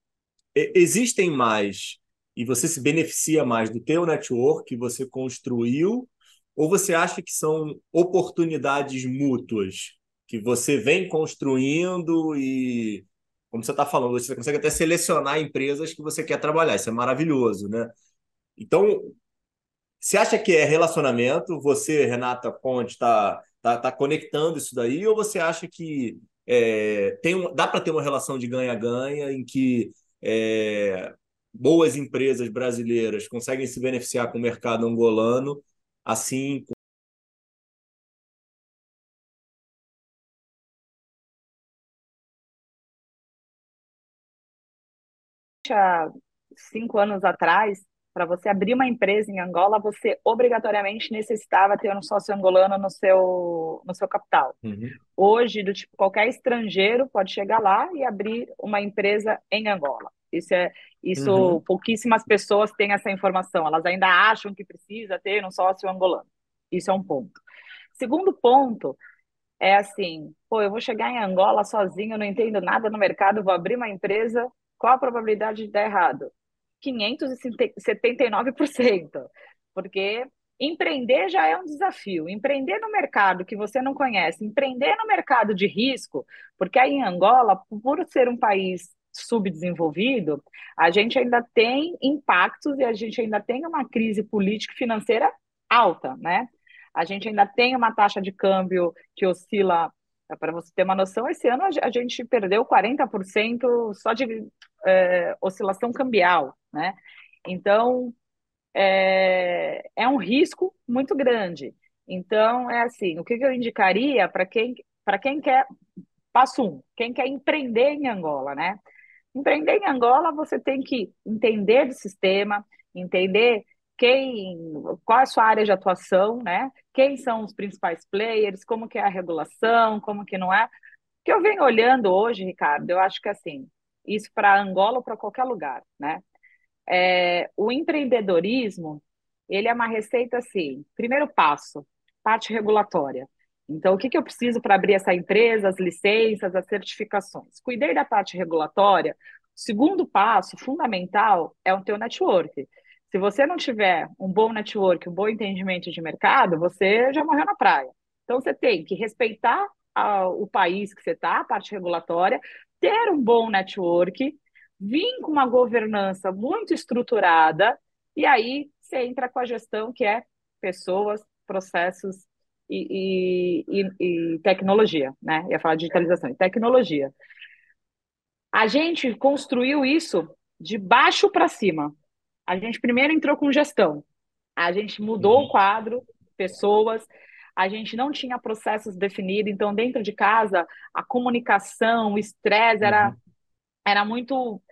existem mais e você se beneficia mais do teu network que você construiu ou você acha que são oportunidades mútuas que você vem construindo e como você está falando, você consegue até selecionar empresas que você quer trabalhar. Isso é maravilhoso, né? Então, você acha que é relacionamento? Você, Renata Ponte, está tá, tá conectando isso daí? Ou você acha que é, tem, dá para ter uma relação de ganha-ganha em que é, boas empresas brasileiras conseguem se beneficiar com o mercado angolano, assim há cinco anos atrás, para você abrir uma empresa em Angola, você obrigatoriamente necessitava ter um sócio angolano no seu, no seu capital. Uhum. Hoje, do tipo, qualquer estrangeiro pode chegar lá e abrir uma empresa em Angola. Isso é isso uhum. pouquíssimas pessoas têm essa informação. Elas ainda acham que precisa ter um sócio angolano. Isso é um ponto. Segundo ponto é assim, pô, eu vou chegar em Angola sozinho, não entendo nada no mercado, vou abrir uma empresa, qual a probabilidade de dar errado? 579%, porque empreender já é um desafio. Empreender no mercado que você não conhece, empreender no mercado de risco, porque aí em Angola, por ser um país subdesenvolvido, a gente ainda tem impactos e a gente ainda tem uma crise política financeira alta, né? A gente ainda tem uma taxa de câmbio que oscila, para você ter uma noção, esse ano a gente perdeu 40% só de é, oscilação cambial, né? Então, é, é um risco muito grande. Então, é assim, o que eu indicaria para quem, para quem quer, passo um, quem quer empreender em Angola, né? Empreender em Angola, você tem que entender do sistema, entender quem, qual é a sua área de atuação, né? Quem são os principais players, como que é a regulação, como que não é. O que eu venho olhando hoje, Ricardo, eu acho que assim, isso para Angola ou para qualquer lugar, né? É, o empreendedorismo, ele é uma receita assim, primeiro passo, parte regulatória. Então, o que, que eu preciso para abrir essa empresa, as licenças, as certificações? Cuidei da parte regulatória. Segundo passo, fundamental, é o teu network. Se você não tiver um bom network, um bom entendimento de mercado, você já morreu na praia. Então, você tem que respeitar a, o país que você está, a parte regulatória, ter um bom network, vir com uma governança muito estruturada, e aí você entra com a gestão que é pessoas, processos e, e, e, e tecnologia, né? Ia falar digitalização e tecnologia. A gente construiu isso de baixo para cima. A gente primeiro entrou com gestão. A gente mudou uhum. o quadro, pessoas, a gente não tinha processos definidos, então dentro de casa a comunicação, o estresse era, uhum. era muito.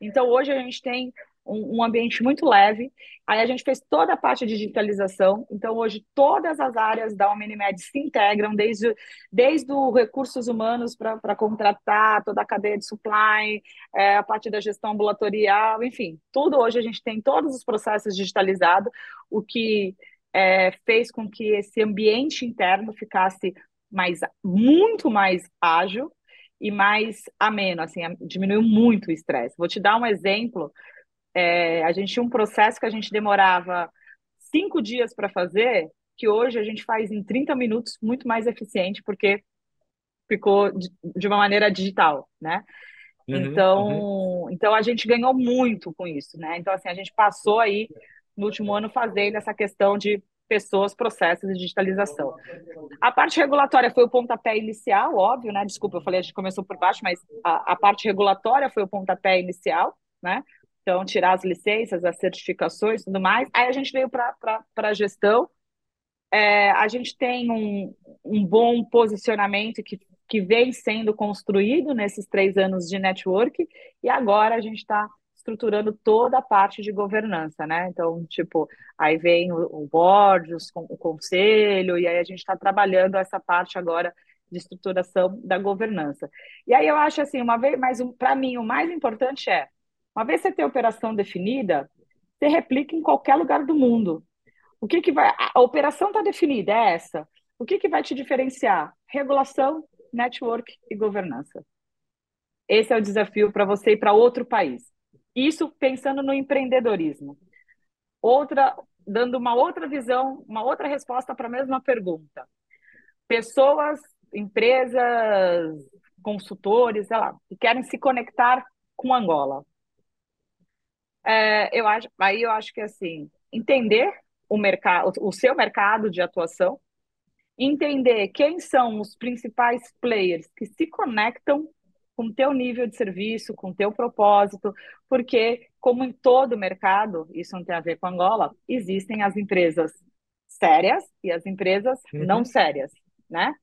Então hoje a gente tem um, um, ambiente muito leve. Aí a gente fez toda a parte de digitalização. Então, hoje, todas as áreas da Omnimed se integram, desde, desde os recursos humanos para contratar, toda a cadeia de supply, é, a parte da gestão ambulatorial, enfim, tudo hoje a gente tem todos os processos digitalizados, o que é, fez com que esse ambiente interno ficasse mais, muito mais ágil e mais ameno, assim, diminuiu muito o estresse. Vou te dar um exemplo é, a gente tinha um processo que a gente demorava cinco dias para fazer, que hoje a gente faz em 30 minutos, muito mais eficiente, porque ficou de, de uma maneira digital, né? Uhum, então, uhum. então a gente ganhou muito com isso, né? Então, assim, a gente passou aí no último ano fazendo essa questão de pessoas, processos e digitalização. A parte regulatória foi o pontapé inicial, óbvio, né? Desculpa, eu falei, a gente começou por baixo, mas a, a parte regulatória foi o pontapé inicial, né? Então, tirar as licenças, as certificações tudo mais. Aí a gente veio para a gestão, é, a gente tem um, um bom posicionamento que, que vem sendo construído nesses três anos de network, e agora a gente está estruturando toda a parte de governança, né? Então, tipo, aí vem o, o board, os, o conselho, e aí a gente está trabalhando essa parte agora de estruturação da governança. E aí eu acho assim, uma vez, mas um, para mim o mais importante é, uma vez você tem a operação definida, você replica em qualquer lugar do mundo. O que que vai? A operação está definida, é essa. O que que vai te diferenciar? Regulação, network e governança. Esse é o desafio para você ir para outro país. Isso pensando no empreendedorismo. Outra, dando uma outra visão, uma outra resposta para a mesma pergunta. Pessoas, empresas, consultores, sei lá, que querem se conectar com Angola. É, eu acho, aí eu acho que assim, entender o mercado, o seu mercado de atuação, entender quem são os principais players que se conectam com o teu nível de serviço, com o teu propósito, porque, como em todo mercado, isso não tem a ver com Angola, existem as empresas sérias e as empresas uhum. não sérias, né?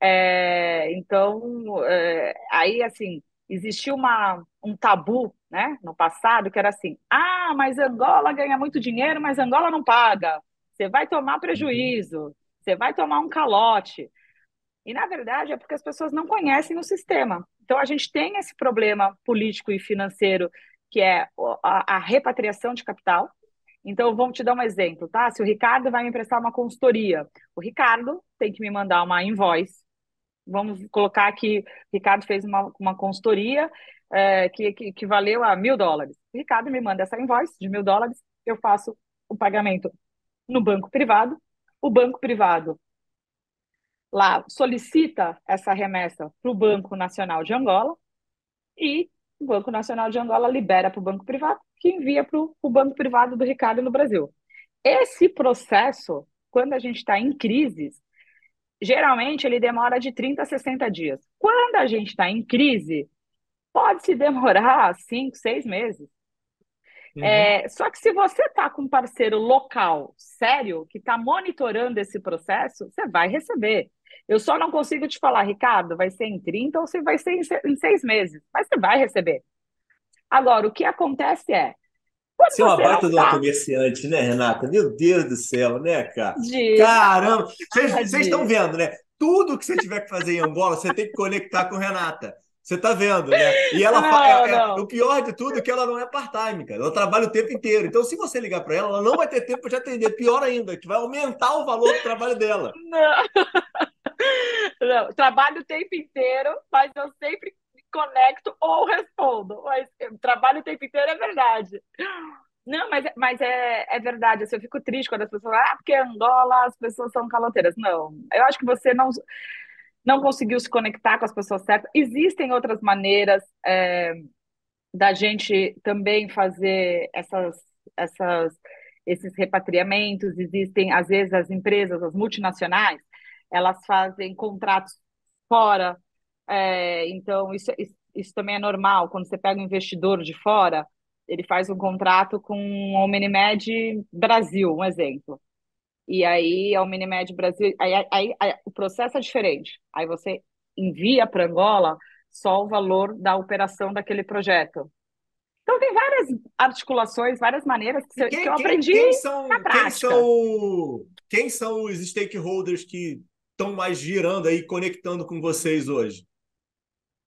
É, então, é, aí, assim, existiu uma, um tabu né, no passado, que era assim: ah, mas Angola ganha muito dinheiro, mas Angola não paga. Você vai tomar prejuízo, você vai tomar um calote. E, na verdade, é porque as pessoas não conhecem o sistema. Então, a gente tem esse problema político e financeiro, que é a, a repatriação de capital. Então, vamos te dar um exemplo, tá? Se o Ricardo vai me emprestar uma consultoria, o Ricardo tem que me mandar uma invoice. Vamos colocar que o Ricardo fez uma, uma consultoria é, que, que, que, valeu a mil dólares. O Ricardo me manda essa invoice de mil dólares, eu faço o pagamento no banco privado, o banco privado lá solicita essa remessa para o Banco Nacional de Angola e o Banco Nacional de Angola libera para o banco privado, que envia para o banco privado do Ricardo no Brasil. Esse processo, quando a gente está em crises, geralmente ele demora de 30 a 60 dias. Quando a gente está em crise, pode se demorar cinco, seis meses. Uhum. É, só que se você está com um parceiro local sério que está monitorando esse processo, você vai receber. Eu só não consigo te falar, Ricardo, vai ser em 30 ou se vai ser em seis meses, mas você vai receber. Agora, o que acontece é. Você é uma baita de uma comerciante, né, Renata? Meu Deus do céu, né, cara? De... Caramba! Vocês estão vendo, né? Tudo que você tiver que fazer em Angola, você tem que conectar com Renata. Você tá vendo, né? E ela não, fala, é, é, o pior de tudo é que ela não é part-time, cara. Ela trabalha o tempo inteiro. Então, se você ligar para ela, ela não vai ter tempo de atender. Pior ainda, que vai aumentar o valor do trabalho dela. Não. Não, trabalho o tempo inteiro, mas eu sempre conecto ou respondo. Mas trabalho o tempo inteiro é verdade. Não, mas, mas é, é verdade. Assim, eu fico triste quando as pessoas falam, ah, porque Angola as pessoas são caloteiras. Não, eu acho que você não não conseguiu se conectar com as pessoas certas. Existem outras maneiras é, da gente também fazer essas, essas, esses repatriamentos. Existem, às vezes, as empresas, as multinacionais, elas fazem contratos fora. É, então, isso, isso, isso, também é normal. Quando você pega um investidor de fora, ele faz um contrato com o Minimed Brasil, um exemplo. E aí é o Minimed Brasil. Aí, aí, aí, o processo é diferente. Aí você envia para Angola só o valor da operação daquele projeto. Então tem várias articulações, várias maneiras que, quem, que eu aprendi quem, quem são, na prática. Quem são, quem são os stakeholders que estão mais girando aí, conectando com vocês hoje?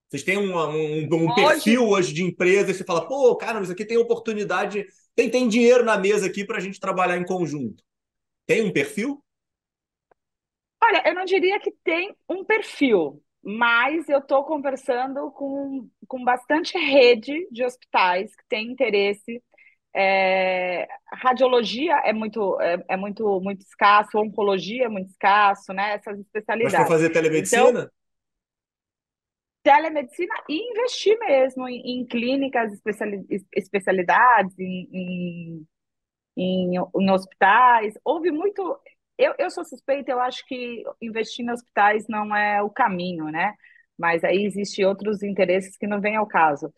Vocês têm um, um, um hoje... perfil hoje de empresa e você fala, pô, cara, isso aqui tem oportunidade, tem, tem dinheiro na mesa aqui para a gente trabalhar em conjunto. Tem um perfil? Olha, eu não diria que tem um perfil, mas eu estou conversando com, com bastante rede de hospitais que tem interesse. É, radiologia é muito, é, é, muito, muito escasso, oncologia é muito escasso, né? Essas especialidades. Mas para fazer telemedicina? Então, telemedicina e investir mesmo em, em clínicas, especialidades, em, em em, em hospitais. Houve muito. Eu, eu sou suspeita, eu acho que investir em hospitais não é o caminho, né? Mas aí existem outros interesses que não vêm ao caso.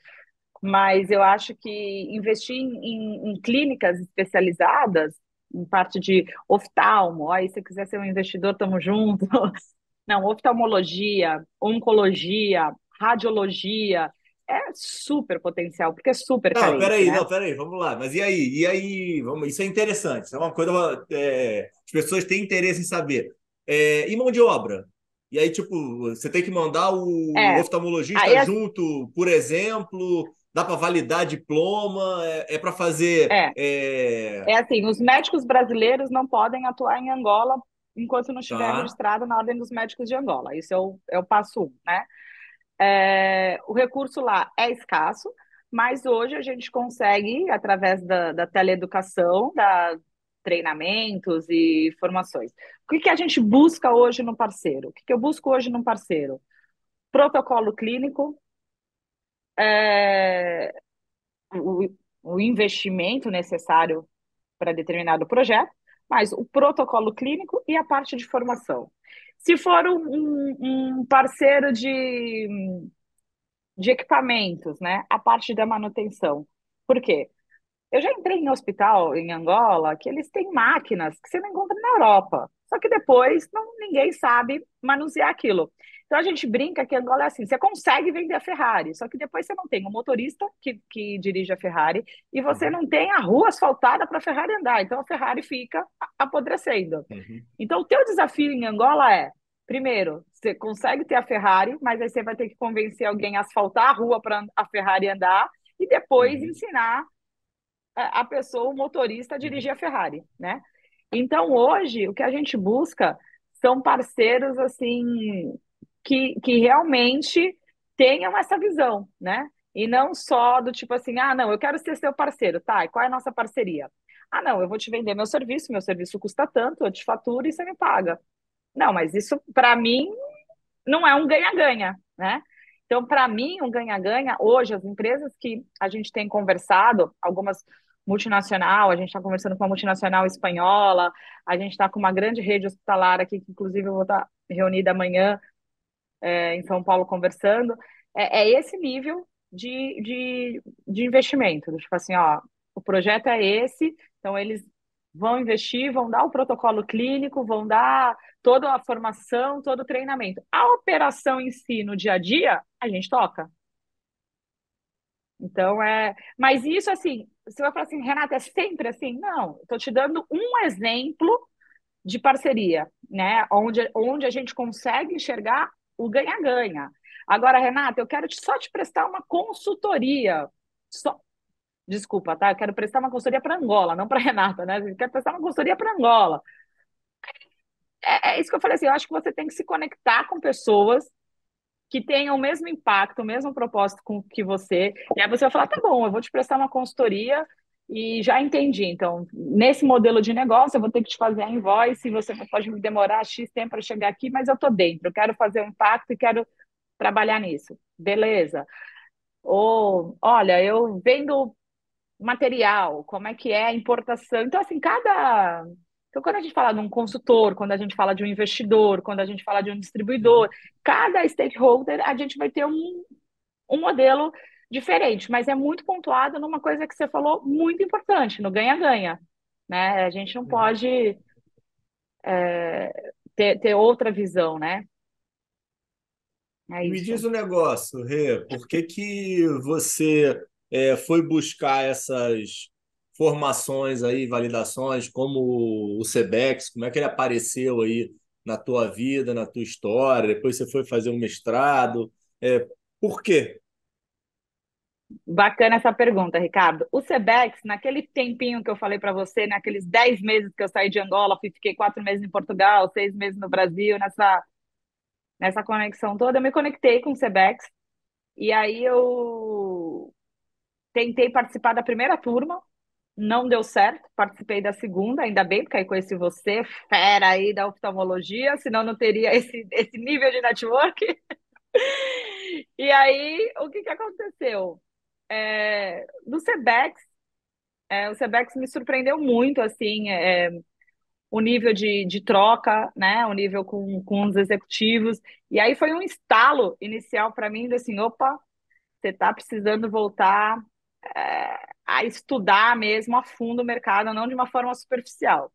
Mas eu acho que investir em, em clínicas especializadas em parte de oftalmo, aí se quiser ser um investidor, estamos juntos. Não, oftalmologia, oncologia, radiologia, é super potencial, porque é super não, carente. Peraí, né? não, peraí, vamos lá. Mas e aí? E aí? Vamos, isso é interessante. Isso é uma coisa. É, as pessoas têm interesse em saber. É, e mão de obra? E aí, tipo, você tem que mandar o é, oftalmologista é... junto, por exemplo. Dá para validar diploma? É, é para fazer. É. é. é assim: os médicos brasileiros não podem atuar em Angola enquanto não estiver tá. registrado na Ordem dos Médicos de Angola. Isso é o, é o passo um, né? É, o recurso lá é escasso, mas hoje a gente consegue, através da, da teleeducação, da treinamentos e formações. O que, que a gente busca hoje no parceiro? O que, que eu busco hoje no parceiro? Protocolo clínico, é, o, o investimento necessário para determinado projeto, mas o protocolo clínico e a parte de formação. Se for um, um parceiro de, de equipamentos, né? A parte da manutenção. Por quê? Eu já entrei em hospital em Angola que eles têm máquinas que você não encontra na Europa. Só que depois não, ninguém sabe manusear aquilo. Então a gente brinca que Angola é assim: você consegue vender a Ferrari, só que depois você não tem o um motorista que, que dirige a Ferrari e você uhum. não tem a rua asfaltada para a Ferrari andar. Então a Ferrari fica apodrecendo. Uhum. Então o teu desafio em Angola é Primeiro, você consegue ter a Ferrari, mas aí você vai ter que convencer alguém a asfaltar a rua para a Ferrari andar e depois uhum. ensinar a pessoa, o motorista, a dirigir a Ferrari, né? Então, hoje, o que a gente busca são parceiros, assim, que, que realmente tenham essa visão, né? E não só do tipo assim, ah, não, eu quero ser seu parceiro, tá? E qual é a nossa parceria? Ah, não, eu vou te vender meu serviço, meu serviço custa tanto, eu te faturo e você me paga. Não, mas isso, para mim, não é um ganha-ganha, né? Então, para mim, um ganha-ganha, hoje, as empresas que a gente tem conversado, algumas multinacional, a gente está conversando com uma multinacional espanhola, a gente está com uma grande rede hospitalar aqui, que inclusive eu vou estar tá reunida amanhã é, em São Paulo conversando, é, é esse nível de, de, de investimento. Tipo assim, ó, o projeto é esse, então eles vão investir, vão dar o protocolo clínico, vão dar toda a formação, todo o treinamento. A operação em si, no dia a dia, a gente toca. Então, é. Mas isso, assim, você vai falar assim, Renata, é sempre assim? Não, estou te dando um exemplo de parceria, né? Onde, onde a gente consegue enxergar o ganha-ganha. Agora, Renata, eu quero te, só te prestar uma consultoria. Só... Desculpa, tá? Eu quero prestar uma consultoria para Angola, não para Renata, né? Eu quero prestar uma consultoria para Angola. É, é, isso que eu falei assim, eu acho que você tem que se conectar com pessoas que tenham o mesmo impacto, o mesmo propósito com que você. E aí você vai falar, tá bom, eu vou te prestar uma consultoria e já entendi. Então, nesse modelo de negócio, eu vou ter que te fazer a invoice, você pode me demorar X tempo para chegar aqui, mas eu estou dentro, eu quero fazer um impacto e quero trabalhar nisso. Beleza. Ou, olha, eu vendo material, como é que é a importação. Então, assim, cada. Então, quando a gente fala de um consultor, quando a gente fala de um investidor, quando a gente fala de um distribuidor, cada stakeholder, a gente vai ter um, um modelo diferente, mas é muito pontuado numa coisa que você falou muito importante, no ganha-ganha. Né? A gente não uhum. pode é, ter, ter outra visão, né? É Me diz um negócio, Rê, por que, que você é, foi buscar essas formações aí, validações, como o CEBEX, como é que ele apareceu aí na tua vida, na tua história? Depois você foi fazer um mestrado. É, por quê? Bacana essa pergunta, Ricardo. O Sebex, naquele tempinho que eu falei para você, naqueles 10 meses que eu saí de Angola, fiquei quatro meses em Portugal, seis meses no Brasil, nessa, nessa conexão toda, eu me conectei com o Sebex. E aí eu tentei participar da primeira turma, não deu certo, participei da segunda, ainda bem, porque aí conheci você, fera aí da oftalmologia, senão não teria esse, esse nível de network. e aí, o que, que aconteceu? É, do Sebex, é, o Sebex me surpreendeu muito, assim, é, o nível de, de troca, né, o nível com, com os executivos, e aí foi um estalo inicial para mim, assim, opa, você está precisando voltar é, a estudar mesmo a fundo o mercado, não de uma forma superficial.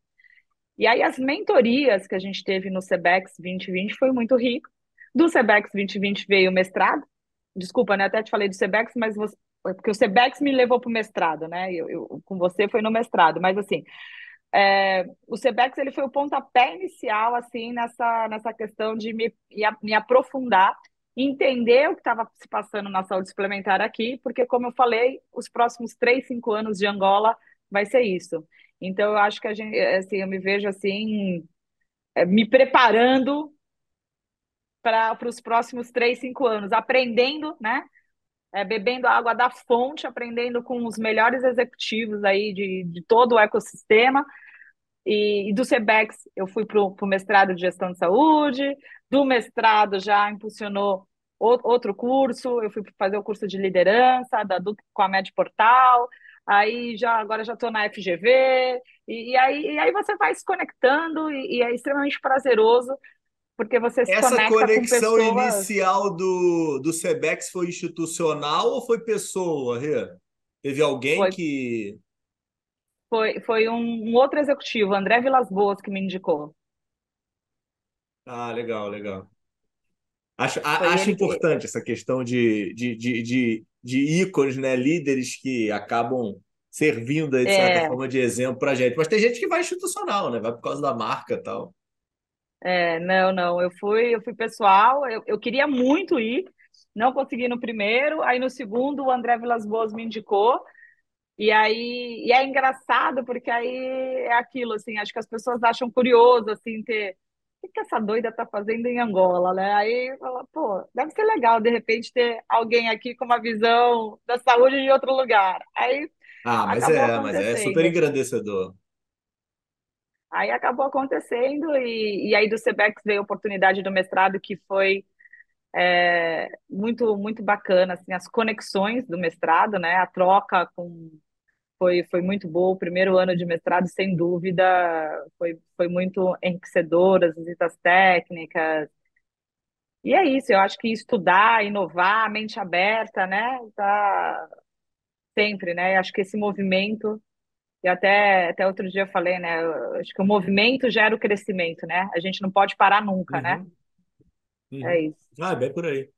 E aí as mentorias que a gente teve no CEBEX 2020 foi muito rico. Do CEBEX 2020 veio o mestrado. Desculpa, né? Até te falei do CEBEX, mas porque o CEBEX me levou para o mestrado, né? Eu, eu, com você foi no mestrado, mas assim, é, o CEBEX ele foi o pontapé inicial assim nessa, nessa questão de me, me aprofundar, entender o que estava se passando na saúde suplementar aqui, porque como eu falei, os próximos três, cinco anos de Angola vai ser isso. Então, eu acho que a gente, assim, eu me vejo assim, é, me preparando para os próximos três, cinco anos, aprendendo, né? É, bebendo água da fonte, aprendendo com os melhores executivos aí de, de todo o ecossistema. E, e do CEBEX eu fui para o mestrado de gestão de saúde, do mestrado já impulsionou outro curso, eu fui fazer o curso de liderança da Duque com a Med Portal, aí já agora já estou na FGV, e, e, aí, e aí você vai se conectando e, e é extremamente prazeroso porque você se Essa conexão com pessoas... inicial do, do Sebex foi institucional ou foi pessoa, Rê? Teve alguém foi, que. Foi, foi um, um, outro executivo, André Vilas Boas, que me indicou. Ah, legal, legal. Acho, acho importante que... essa questão de, de, de, de, de ícones, né? líderes que acabam servindo, de certa é. forma, de exemplo para a gente. Mas tem gente que vai institucional, né? Vai por causa da marca e tal. É, não, não. Eu fui, eu fui pessoal, eu, eu queria muito ir, não consegui no primeiro, aí no segundo o André Vilas Boas me indicou. E aí, e é engraçado porque aí é aquilo assim, acho que as pessoas acham curioso assim ter o que essa doida tá fazendo em Angola, né? Aí fala, pô, deve ser legal de repente ter alguém aqui com uma visão da saúde em outro lugar. Aí ah, mas é, mas é super engrandecedor. Aí acabou acontecendo, e, e aí do CBEX veio a oportunidade do mestrado, que foi é, muito, muito bacana, assim, as conexões do mestrado, né? A troca com foi, foi muito boa. O primeiro ano de mestrado, sem dúvida, foi, foi muito enriquecedor, as visitas técnicas. E é isso, eu acho que estudar, inovar, mente aberta, né? Tá sempre, né? Acho que esse movimento, e até, até outro dia eu falei, né? Eu acho que o movimento gera o crescimento, né? A gente não pode parar nunca, né? uhum. né? Uhum. É isso. Ah, bem por aí.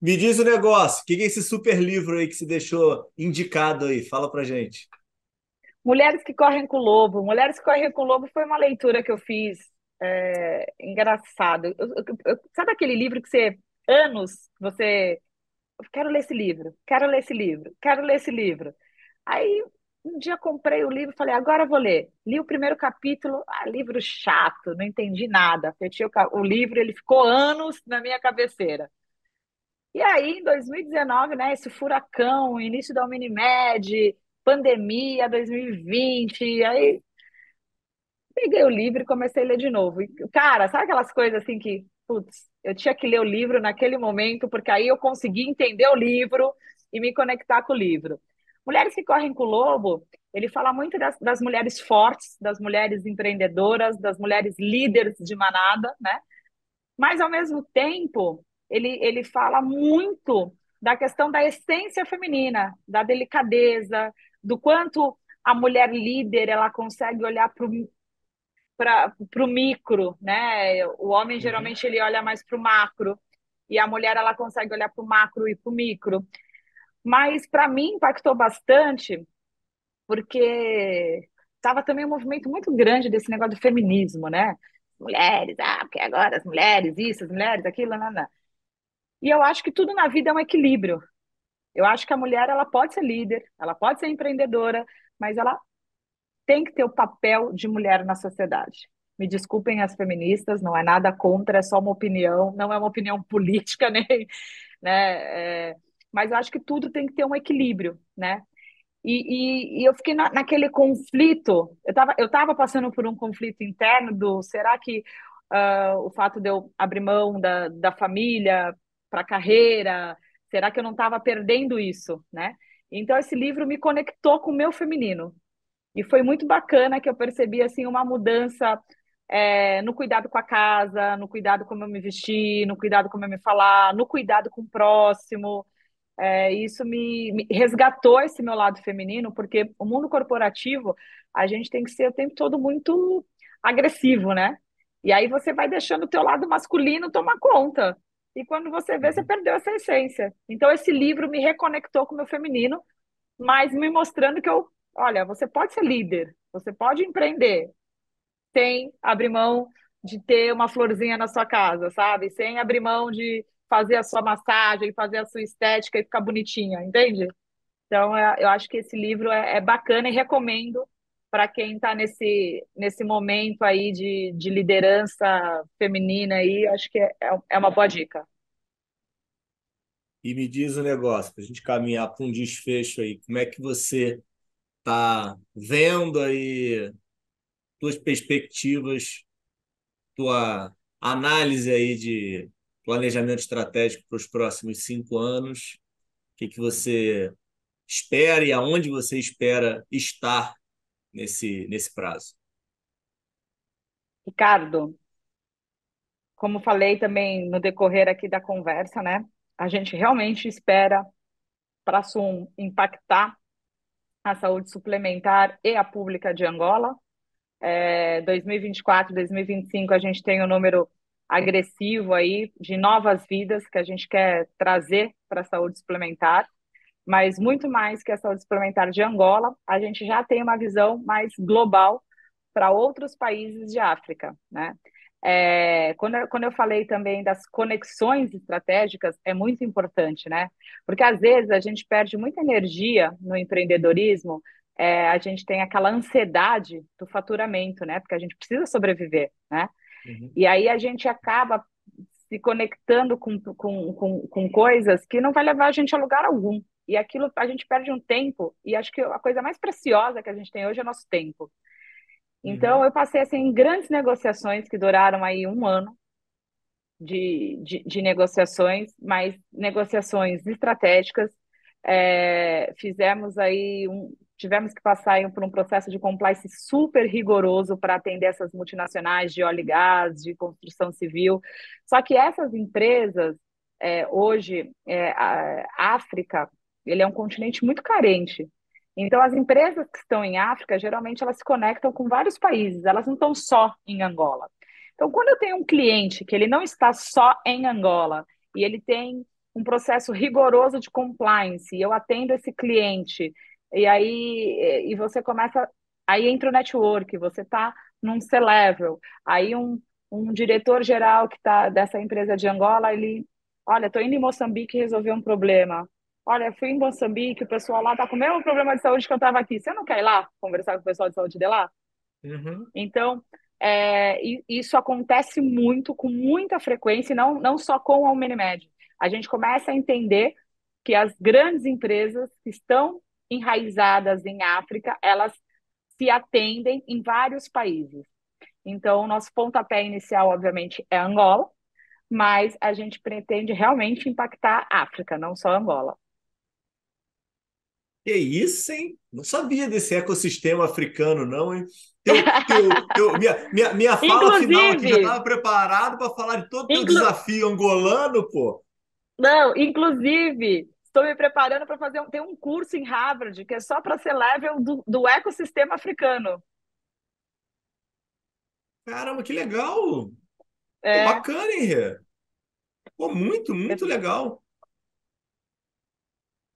Me diz o negócio, o que é esse super livro aí que se deixou indicado aí? Fala pra gente. Mulheres que Correm com o Lobo. Mulheres que Correm com o Lobo foi uma leitura que eu fiz é, engraçado. Eu, eu, eu, sabe aquele livro que você, anos, você. Quero ler esse livro, quero ler esse livro, quero ler esse livro. Aí um dia comprei o livro e falei, agora vou ler. Li o primeiro capítulo, ah, livro chato, não entendi nada. Fechei o, o livro, ele ficou anos na minha cabeceira. E aí, em 2019, né, esse furacão, início da Unimed, pandemia 2020, aí peguei o livro e comecei a ler de novo. E, cara, sabe aquelas coisas assim que, putz, eu tinha que ler o livro naquele momento, porque aí eu consegui entender o livro e me conectar com o livro. Mulheres que Correm com o Lobo, ele fala muito das, das mulheres fortes, das mulheres empreendedoras, das mulheres líderes de manada, né? Mas, ao mesmo tempo, ele, ele fala muito da questão da essência feminina, da delicadeza, do quanto a mulher líder ela consegue olhar para o micro, né? O homem uhum. geralmente ele olha mais para o macro e a mulher ela consegue olhar para o macro e para o micro. Mas para mim impactou bastante porque estava também um movimento muito grande desse negócio do feminismo, né? Mulheres, ah, porque agora as mulheres, isso, as mulheres, aquilo, não, não. E eu acho que tudo na vida é um equilíbrio. Eu acho que a mulher ela pode ser líder, ela pode ser empreendedora, mas ela tem que ter o papel de mulher na sociedade. Me desculpem as feministas, não é nada contra, é só uma opinião, não é uma opinião política, nem, né? É, mas eu acho que tudo tem que ter um equilíbrio, né? E, e, e eu fiquei na, naquele conflito, eu estava eu tava passando por um conflito interno do será que uh, o fato de eu abrir mão da, da família para a carreira, Será que eu não estava perdendo isso, né? Então esse livro me conectou com o meu feminino e foi muito bacana que eu percebi assim uma mudança é, no cuidado com a casa, no cuidado como eu me vestir, no cuidado como eu me falar, no cuidado com o próximo. É, isso me, me, resgatou esse meu lado feminino, porque o mundo corporativo, a gente tem que ser o tempo todo muito agressivo, né? E aí você vai deixando o teu lado masculino tomar conta. E quando você vê, você uhum. perdeu essa essência. Então, esse livro me reconectou com o meu feminino, mas me mostrando que eu, olha, você pode ser líder, você pode empreender, sem abrir mão de ter uma florzinha na sua casa, sabe? Sem abrir mão de fazer a sua massagem, fazer a sua estética e ficar bonitinha, entende? Então, é, eu acho que esse livro é, é bacana e recomendo para quem está nesse, nesse momento aí de, de liderança feminina aí, acho que é, é, é uma boa dica. E me diz o um negócio, para a gente caminhar para um desfecho aí, como é que você está vendo aí tuas perspectivas, tua análise aí de planejamento estratégico para os próximos cinco anos? O que, que você espera e aonde você espera estar nesse, nesse prazo? Ricardo, como falei também no decorrer aqui da conversa, né? A gente realmente espera para SUM impactar a saúde suplementar e a pública de Angola. É, 2024, 2025, a gente tem um número agressivo aí de novas vidas que a gente quer trazer para a saúde suplementar, mas muito mais que a saúde suplementar de Angola, a gente já tem uma visão mais global para outros países de África, né? É, quando, eu, quando eu falei também das conexões estratégicas, é muito importante, né? Porque às vezes a gente perde muita energia no empreendedorismo, é, a gente tem aquela ansiedade do faturamento, né? Porque a gente precisa sobreviver, né? Uhum. E aí a gente acaba se conectando com, com, com, com coisas que não vai levar a gente a lugar algum. E aquilo a gente perde um tempo, e acho que a coisa mais preciosa que a gente tem hoje é nosso tempo. Então, uhum. eu passei assim, em grandes negociações que duraram aí um ano de, de, de negociações, mas negociações estratégicas. É, fizemos aí um, tivemos que passar por um processo de compliance super rigoroso para atender essas multinacionais de óleo e gás, de construção civil. Só que essas empresas, é, hoje, é, a África, ele é um continente muito carente. Então, as empresas que estão em África, geralmente, elas se conectam com vários países, elas não estão só em Angola. Então, quando eu tenho um cliente que ele não está só em Angola e ele tem um processo rigoroso de compliance, e eu atendo esse cliente e aí e você começa, aí entra o network, você está num C-level, aí um, um diretor geral que está dessa empresa de Angola, ele, olha, estou indo em Moçambique resolver um problema. Olha, fui em Moçambique, o pessoal lá está com o mesmo problema de saúde que eu estava aqui. Você não quer ir lá conversar com o pessoal de saúde de lá? Uhum. Então, é, isso acontece muito, com muita frequência, não, não só com a Omnimed. A gente começa a entender que as grandes empresas que estão enraizadas em África, elas se atendem em vários países. Então, o nosso pontapé inicial, obviamente, é Angola, mas a gente pretende realmente impactar a África, não só Angola. Que isso, hein? Não sabia desse ecossistema africano, não, hein? Eu, eu, eu, minha, minha, minha fala final aqui já estava preparado para falar de todo o inclu... desafio angolano, pô. Não, inclusive, Estou me preparando para fazer um, tem um curso em Harvard que é só para ser level do, do ecossistema africano. Caramba, que legal! É. Pô, bacana, hein, Rê? Pô, muito, muito é. legal.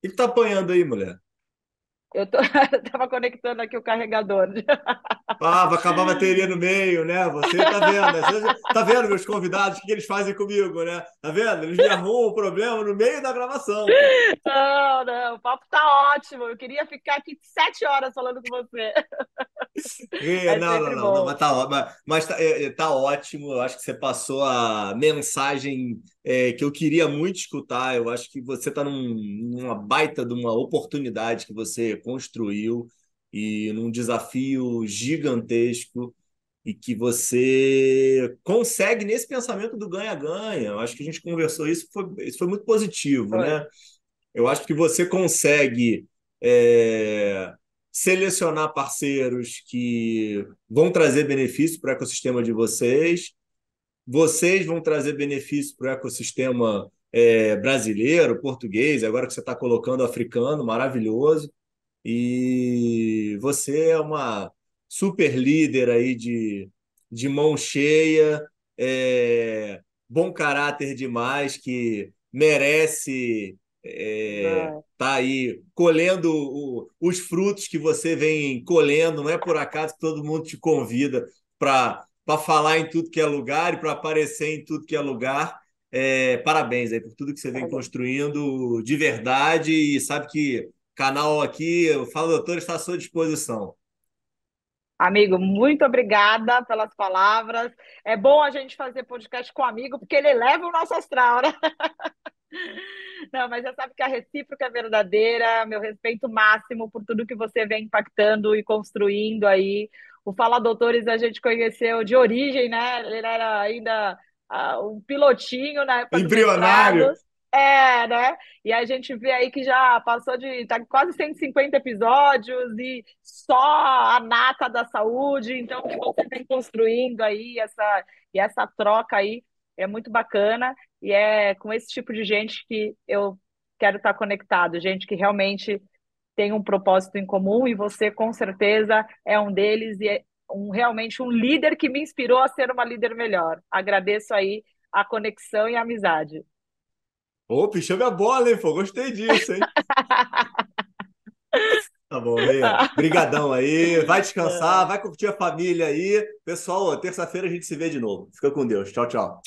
O que tá apanhando aí, mulher? Eu, tô, eu tava conectando aqui o carregador. Ah, vai acabar a bateria no meio, né? Você tá vendo, né? Você tá vendo meus convidados, o que eles fazem comigo, né? Tá vendo? Eles me arrumam o problema no meio da gravação. Não, não, o papo tá ótimo. Eu queria ficar aqui sete horas falando com você. É, não, não, não, não, mas tá, mas, mas tá, é, é, tá, ótimo. Eu acho que você passou a mensagem é, que eu queria muito escutar. Eu acho que você está num, numa baita de uma oportunidade que você construiu e num desafio gigantesco e que você consegue nesse pensamento do ganha-ganha. Eu acho que a gente conversou isso, foi, isso foi muito positivo, foi. né? Eu acho que você consegue é, selecionar parceiros que vão trazer benefício para o ecossistema de vocês, vocês vão trazer benefício para o ecossistema é, brasileiro, português, agora que você está colocando africano, maravilhoso. E você é uma super líder aí de, de mão cheia, é, bom caráter demais, que merece é, tá aí colhendo o, os frutos que você vem colhendo. Não é por acaso que todo mundo te convida para falar em tudo que é lugar e para aparecer em tudo que é lugar. É, parabéns aí por tudo que você vem construindo de verdade e sabe que canal aqui, o Fala Doutor, está à sua disposição. Amigo, muito obrigada pelas palavras. É bom a gente fazer podcast com amigo, porque ele leva o nosso astral, né? Não, mas já sabe que a recíproca é verdadeira, meu respeito máximo por tudo que você vem impactando e construindo aí. O Fala Doutores a gente conheceu de origem, né? Ele era ainda uh, um pilotinho na época Embrionário. É, né? E a gente vê aí que já passou de tá quase 150 episódios e só a nata da saúde, então que você vem construindo aí essa e essa troca aí é muito bacana e é com esse tipo de gente que eu quero estar conectado, gente que realmente tem um propósito em comum e você com certeza é um deles e é um, realmente um líder que me inspirou a ser uma líder melhor. Agradeço aí a conexão e a amizade. Ô, pichou minha bola, hein, pô? Gostei disso, hein? Tá bom, Leia. Brigadão aí. Vai descansar, vai curtir a família aí. Pessoal, terça-feira a gente se vê de novo. Fica com Deus. Tchau, tchau.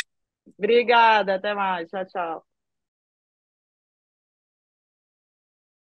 Obrigada, até mais. Tchau, tchau.